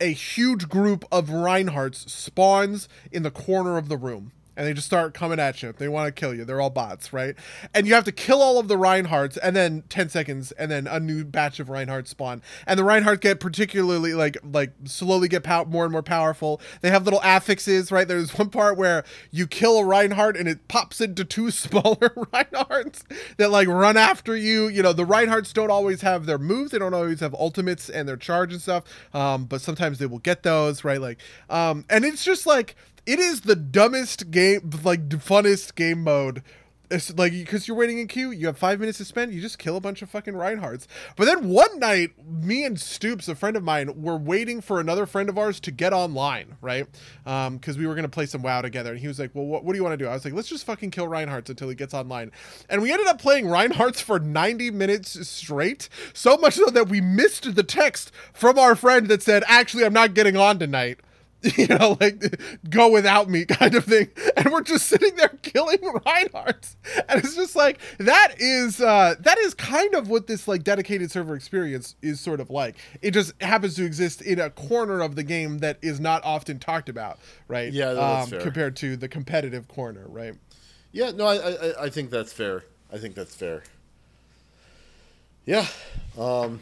a huge group of Reinhardts spawns in the corner of the room. And they just start coming at you. They want to kill you. They're all bots, right? And you have to kill all of the Reinhardts, and then ten seconds, and then a new batch of Reinhardt spawn. And the Reinhardt get particularly like like slowly get pow- more and more powerful. They have little affixes, right? There's one part where you kill a Reinhardt and it pops into two smaller Reinhardts that like run after you. You know, the Reinhardts don't always have their moves. They don't always have ultimates and their charge and stuff. Um, but sometimes they will get those, right? Like, um, and it's just like it is the dumbest game, like funnest game mode. It's like because you're waiting in queue, you have five minutes to spend. You just kill a bunch of fucking Reinhardts. But then one night, me and Stoops, a friend of mine, were waiting for another friend of ours to get online, right? Um, because we were gonna play some WoW together, and he was like, "Well, what, what do you want to do?" I was like, "Let's just fucking kill Reinhardts until he gets online." And we ended up playing Reinhardts for 90 minutes straight, so much so that we missed the text from our friend that said, "Actually, I'm not getting on tonight." you know, like go without me kind of thing. And we're just sitting there killing Reinhardt. And it's just like that is uh that is kind of what this like dedicated server experience is sort of like. It just happens to exist in a corner of the game that is not often talked about, right? Yeah, that's um, fair. compared to the competitive corner, right? Yeah, no, I, I I think that's fair. I think that's fair. Yeah, um,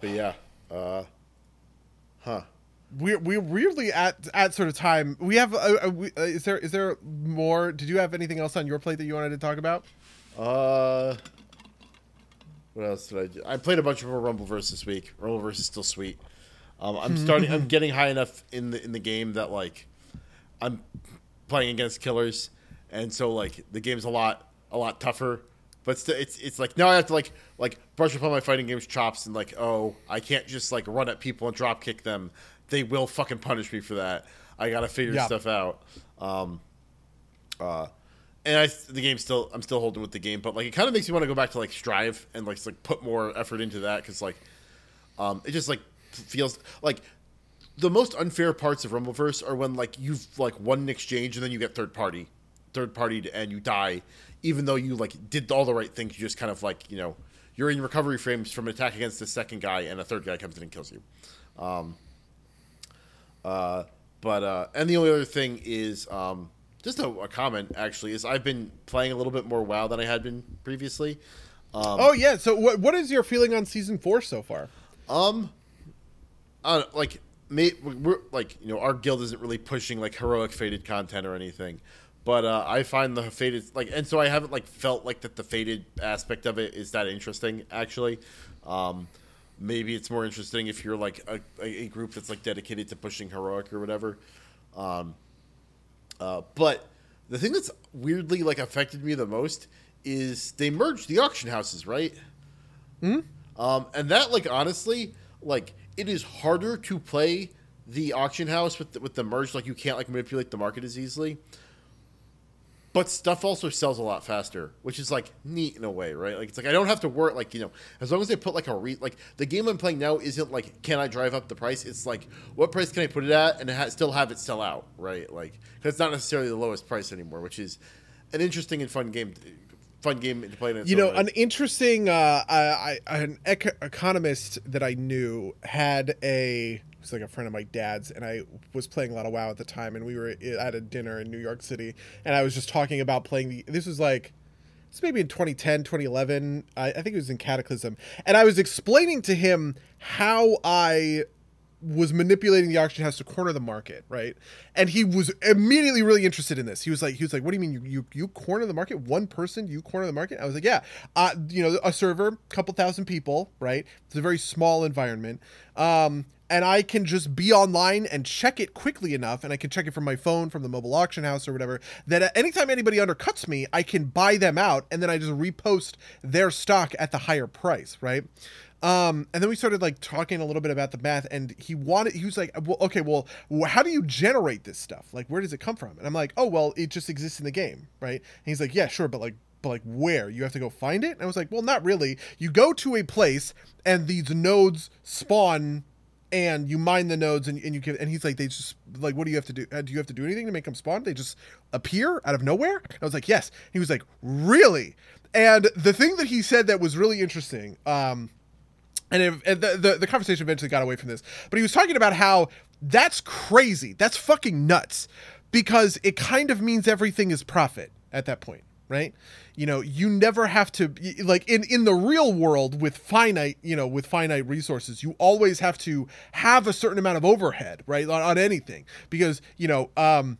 but yeah, uh, huh. We're we're weirdly at at sort of time. We have. Uh, uh, we, uh, is there is there more? Did you have anything else on your plate that you wanted to talk about? Uh, what else did I do? I played a bunch of Rumbleverse this week. Rumbleverse is still sweet. Um, I'm starting. I'm getting high enough in the in the game that like, I'm playing against killers, and so like the game's a lot a lot tougher. But still, it's it's like now I have to like like brush up on my fighting games chops and like oh I can't just like run at people and drop kick them. They will fucking punish me for that. I gotta figure Yeah. stuff out. Um, uh, and I the game still I'm still holding with the game, but like it kind of makes me want to go back to like Strive and like like put more effort into that because like um it just like feels like the most unfair parts of Rumbleverse are when like you've like won an exchange and then you get third party, third partied and you die, even though you like did all the right things. You just kind of like you know you're in recovery frames from an attack against the second guy and a third guy comes in and kills you. Um, uh, but uh, and the only other thing is um, just a, a comment actually is I've been playing a little bit more WoW than I had been previously. Um, Oh yeah. So what what is your feeling on season four so far? Um, I don't, like may, we're like you know our guild isn't really pushing like heroic Fated content or anything, but uh, I find the Fated like and so I haven't like felt like that the Fated aspect of it is that interesting actually. Um, maybe it's more interesting if you're like a, a, group that's like dedicated to pushing heroic or whatever. Um, uh, but the thing that's weirdly like affected me the most is they merged the auction houses, right? Um, and that, like, honestly, like, it is harder to play the auction house with the, with the merge. Like, you can't like manipulate the market as easily. But stuff also sells a lot faster, which is like neat in a way, right? Like, it's like I don't have to work. Like, you know, as long as they put like a re like the game I'm playing now isn't like can I drive up the price? It's like what price can I put it at and ha- still have it sell out, right? Like, 'cause it's not necessarily the lowest price anymore, which is an interesting and fun game. Fun game to play in its you know an interesting uh I, I an ec- economist that i knew had a like a friend of my dad's and i was playing a lot of wow at the time and we were at a dinner in new york city and i was just talking about playing the this was like it's maybe in 2010 2011 I, I think it was in cataclysm and i was explaining to him how i was manipulating the auction house to corner the market, right? And he was immediately really interested in this. He was like, he was like, "What do you mean you you, you corner the market? One person, you corner the market?" I was like, "Yeah, uh, you know, a server, couple thousand people, right? It's a very small environment." Um, and I can just be online and check it quickly enough, and I can check it from my phone, from the mobile auction house or whatever. That anytime anybody undercuts me, I can buy them out, and then I just repost their stock at the higher price, right? Um, and then we started like talking a little bit about the math, and he wanted, he was like, well, okay, well, how do you generate this stuff? Like, where does it come from? And I'm like, oh, well, it just exists in the game, right? And he's like, yeah, sure, but like, but like, where? You have to go find it? And I was like, well, not really. You go to a place, and these nodes spawn and you mine the nodes and, and you give and he's like they just like what do you have to do? Uh, do you have to do anything to make them spawn? They just appear out of nowhere? I was like yes. He was like really? And the thing that he said that was really interesting um and, it, and the, the the conversation eventually got away from this but he was talking about how that's crazy. That's fucking nuts because it kind of means everything is profit at that point right? You know you never have to like in in the real world with finite you know with finite resources you always have to have a certain amount of overhead right on, on anything. Because you know um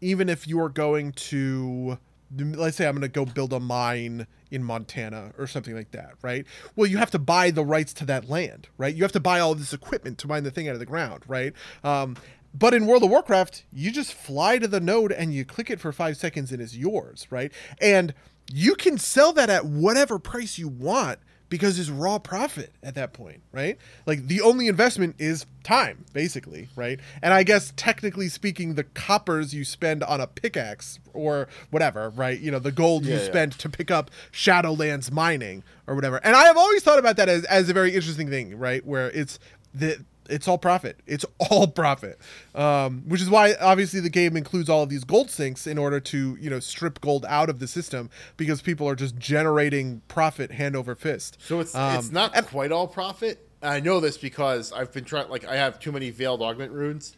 even if you're going to let's say i'm going to go build a mine in montana or something like that right? Well you have to buy the rights to that land right? You have to buy all this equipment to mine the thing out of the ground right? Um but in World of Warcraft, you just fly to the node and you click it for five seconds and it's yours, right? And you can sell that at whatever price you want because it's raw profit at that point, right? Like the only investment is time, basically, right? And I guess technically speaking, the coppers you spend on a pickaxe or whatever, right? You know, the gold Yeah, you yeah. spend to pick up Shadowlands mining or whatever. And I have always thought about that as, as a very interesting thing, right? Where it's the it's all profit. It's all profit, um, which is why obviously the game includes all of these gold sinks in order to you know strip gold out of the system because people are just generating profit hand over fist. So it's Um, it's not quite all profit. I know this because I've been trying. Like I have too many veiled augment runes,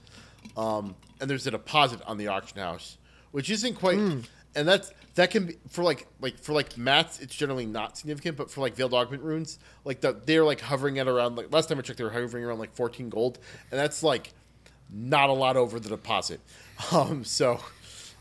um, and there's a deposit on the auction house, which isn't quite. Hmm. And that's that can be for like like for like mats. It's generally not significant, but for like veiled augment runes, like the, they're like hovering at around like last time I checked, they were hovering around like 14 gold, and that's like not a lot over the deposit. Um, so.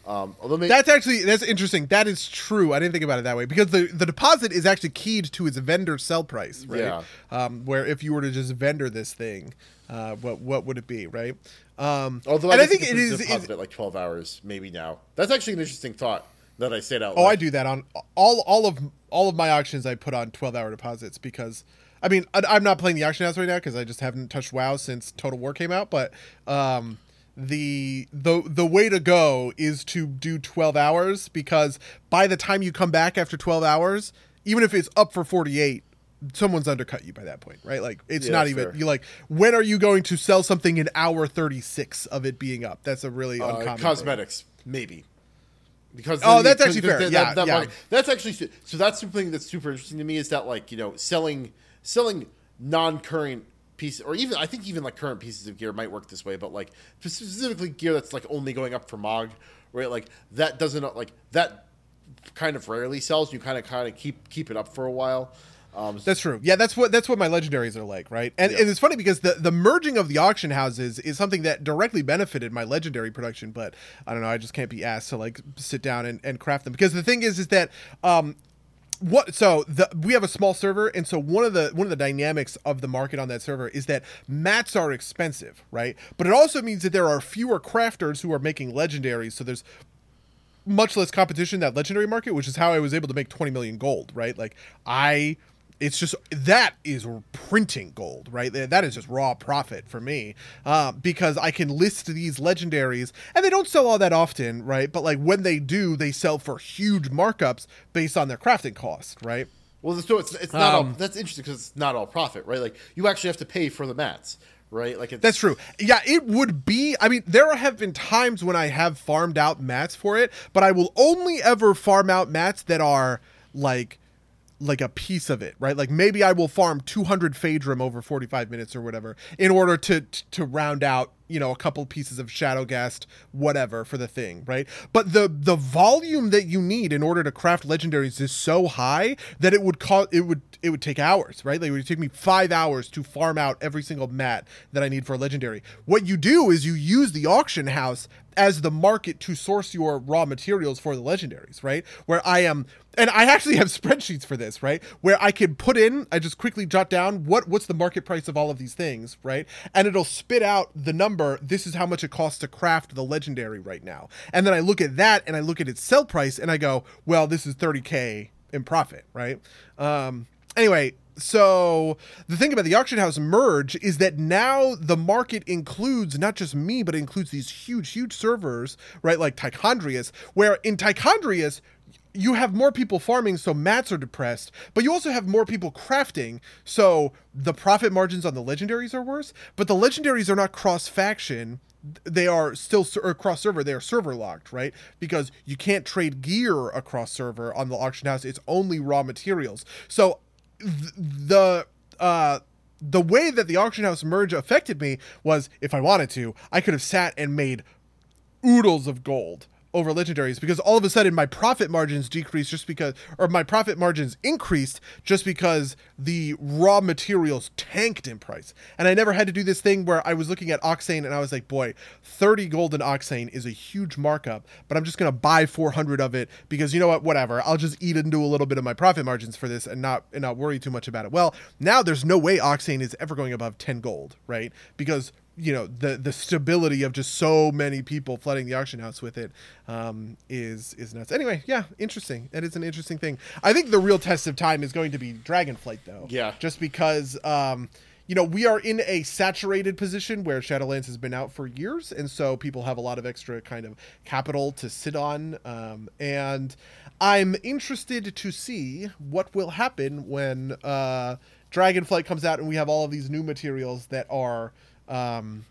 Um, although maybe, That's actually that's interesting. That is true. I didn't think about it that way because the the deposit is actually keyed to its vendor sell price, right? Yeah. Um, where if you were to just vendor this thing, uh, what what would it be, right? Um, although and I, I think it is, is. deposit at like 12 hours, maybe now. That's actually an interesting thought that I said out Oh, loud. I do that on all all of all of my auctions. I put on twelve hour deposits because I mean I, I'm not playing the auction house right now because I just haven't touched WoW since Total War came out. But um, the the the way to go is to do twelve hours because by the time you come back after twelve hours, even if it's up for forty eight. Someone's undercut you by that point, right? Like it's Yeah, not even fair. you like when are you going to sell something in hour 36 of it being up? That's a really Uh, uncommon cosmetics, maybe. Because Oh, that's actually fair. that- Yeah, that- that yeah. market- that's actually so. That's something that's super interesting to me. Is that like you know selling selling non-current pieces, or even I think even like current pieces of gear might work this way, but like specifically gear that's like only going up for Mog, right? Like that doesn't like that kind of rarely sells. You kind of kind of keep keep it up for a while. Um, That's true. Yeah, that's what that's what my legendaries are like, right? And, Yeah. and it's funny because the the merging of the auction houses is something that directly benefited my legendary production, but I don't know, I just can't be asked to like sit down and, and craft them. Because the thing is is that um what so the we have a small server and so one of the one of the dynamics of the market on that server is that mats are expensive right but it also means that there are fewer crafters who are making legendaries so there's much less competition in that legendary market, which is how I was able to make 20 million gold, right? Like I it's just that is printing gold, right? That that is just raw profit for me, uh, because I can list these legendaries, and they don't sell all that often, right? But like when they do, they sell for huge markups based on their crafting cost, right? Well, so it's it's not all. Um, That's interesting because it's not all profit, right? Like you actually have to pay for the mats, right? Like it's, That's true. Yeah, it would be. I mean, there have been times when I have farmed out mats for it, but I will only ever farm out mats that are like like a piece of it, right? Like maybe I will farm 200 Phaedrum over 45 minutes or whatever in order to to round out, you know, a couple pieces of Shadowghast whatever for the thing, right? But the the volume that you need in order to craft legendaries is so high that it would cost it would it would take hours, right? Like it would take me 5 hours to farm out every single mat that I need for a legendary. What you do is you use the auction house as the market to source your raw materials for the legendaries, right? Where I am and I actually have spreadsheets for this, right? Where I can put in, I just quickly jot down what what's the market price of all of these things, right? And it'll spit out the number. This is how much it costs to craft the legendary right now. And then I look at that and I look at its sell price and I go, well, this is 30k in profit, right? Um anyway, so the thing about the auction house merge is that now the market includes not just me, but includes these huge, huge servers, right? Like Tichondrius, where in Tichondrius, you have more people farming, so mats are depressed, but you also have more people crafting, so the profit margins on the legendaries are worse. But the legendaries are not cross faction; they are still cross server. They are server locked, right? Because you can't trade gear across server on the auction house; it's only raw materials. So the uh the way that the auction house merge affected me was if I wanted to, I could have sat and made oodles of gold over legendaries because all of a sudden my profit margins decreased just because or my profit margins increased just because the raw materials tanked in price. And i never had to do this thing where i was looking at Oxxein and i was like boy 30 golden Oxxein is a huge markup but i'm just going to buy 400 of it because you know what whatever i'll just eat into a little bit of my profit margins for this and not and not worry too much about it. Well now there's no way Oxxein is ever going above 10 gold right? Because you know the the stability of just so many people flooding the auction house with it um, is is nuts. Anyway, yeah, interesting. That is an interesting thing. I think the real test of time is going to be Dragonflight, though. Yeah. Just because. Um, you know, we are in a saturated position where Shadowlands has been out for years, and so people have a lot of extra kind of capital to sit on. Um, and I'm interested to see what will happen when uh, Dragonflight comes out and we have all of these new materials that are um,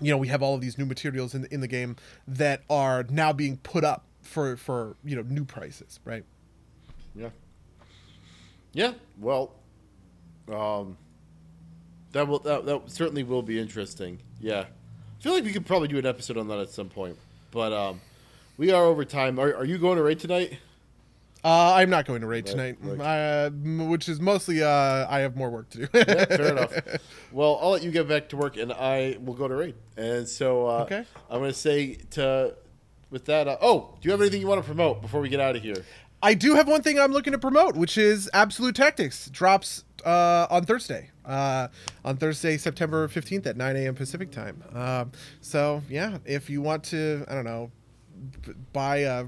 you know, we have all of these new materials in in the game that are now being put up for for you know new prices, right? Yeah. Yeah. Well, um, that will that, that certainly will be interesting. Yeah, I feel like we could probably do an episode on that at some point. But um, we are over time. Are, are you going to raid tonight? Uh, I'm not going to raid Right, tonight, right. uh, which is mostly uh, I have more work to do. yeah, fair enough. Well, I'll let you get back to work, and I will go to raid. And so, uh, Okay. I'm going to say to with that. Uh, oh, do you have anything you want to promote before we get out of here? I do have one thing I'm looking to promote, which is Absolute Tactics drops uh, on Thursday. Uh, on Thursday, September 15th at 9 a.m. Pacific time. Um, so yeah, if you want to, I don't know, b- buy a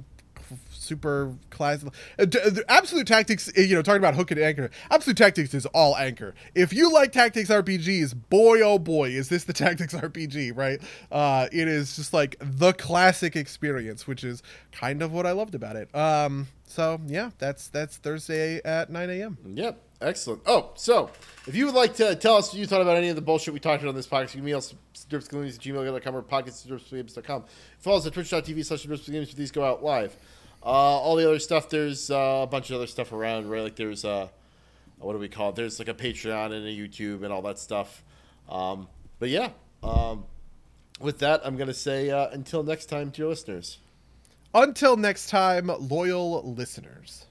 super class uh, uh, absolute tactics uh, you know talking about hook and anchor absolute tactics is all anchor if you like tactics rpgs boy oh boy is this the tactics rpg right uh it is just like the classic experience which is kind of what i loved about it um so yeah that's that's thursday at 9 a.m Yep. Excellent. Oh, so if you would like to tell us what you thought about any of the bullshit we talked about on this podcast, you can email us at gmail.com or podcast at Follow us at twitch.tv slash derpsgames. These go out live. Uh, all the other stuff, there's uh, a bunch of other stuff around, right? Like there's, uh, what do we call it? There's like a Patreon and a YouTube and all that stuff. Um, but yeah, um, with that, I'm going to say uh, until next time, dear listeners. until next time loyal listeners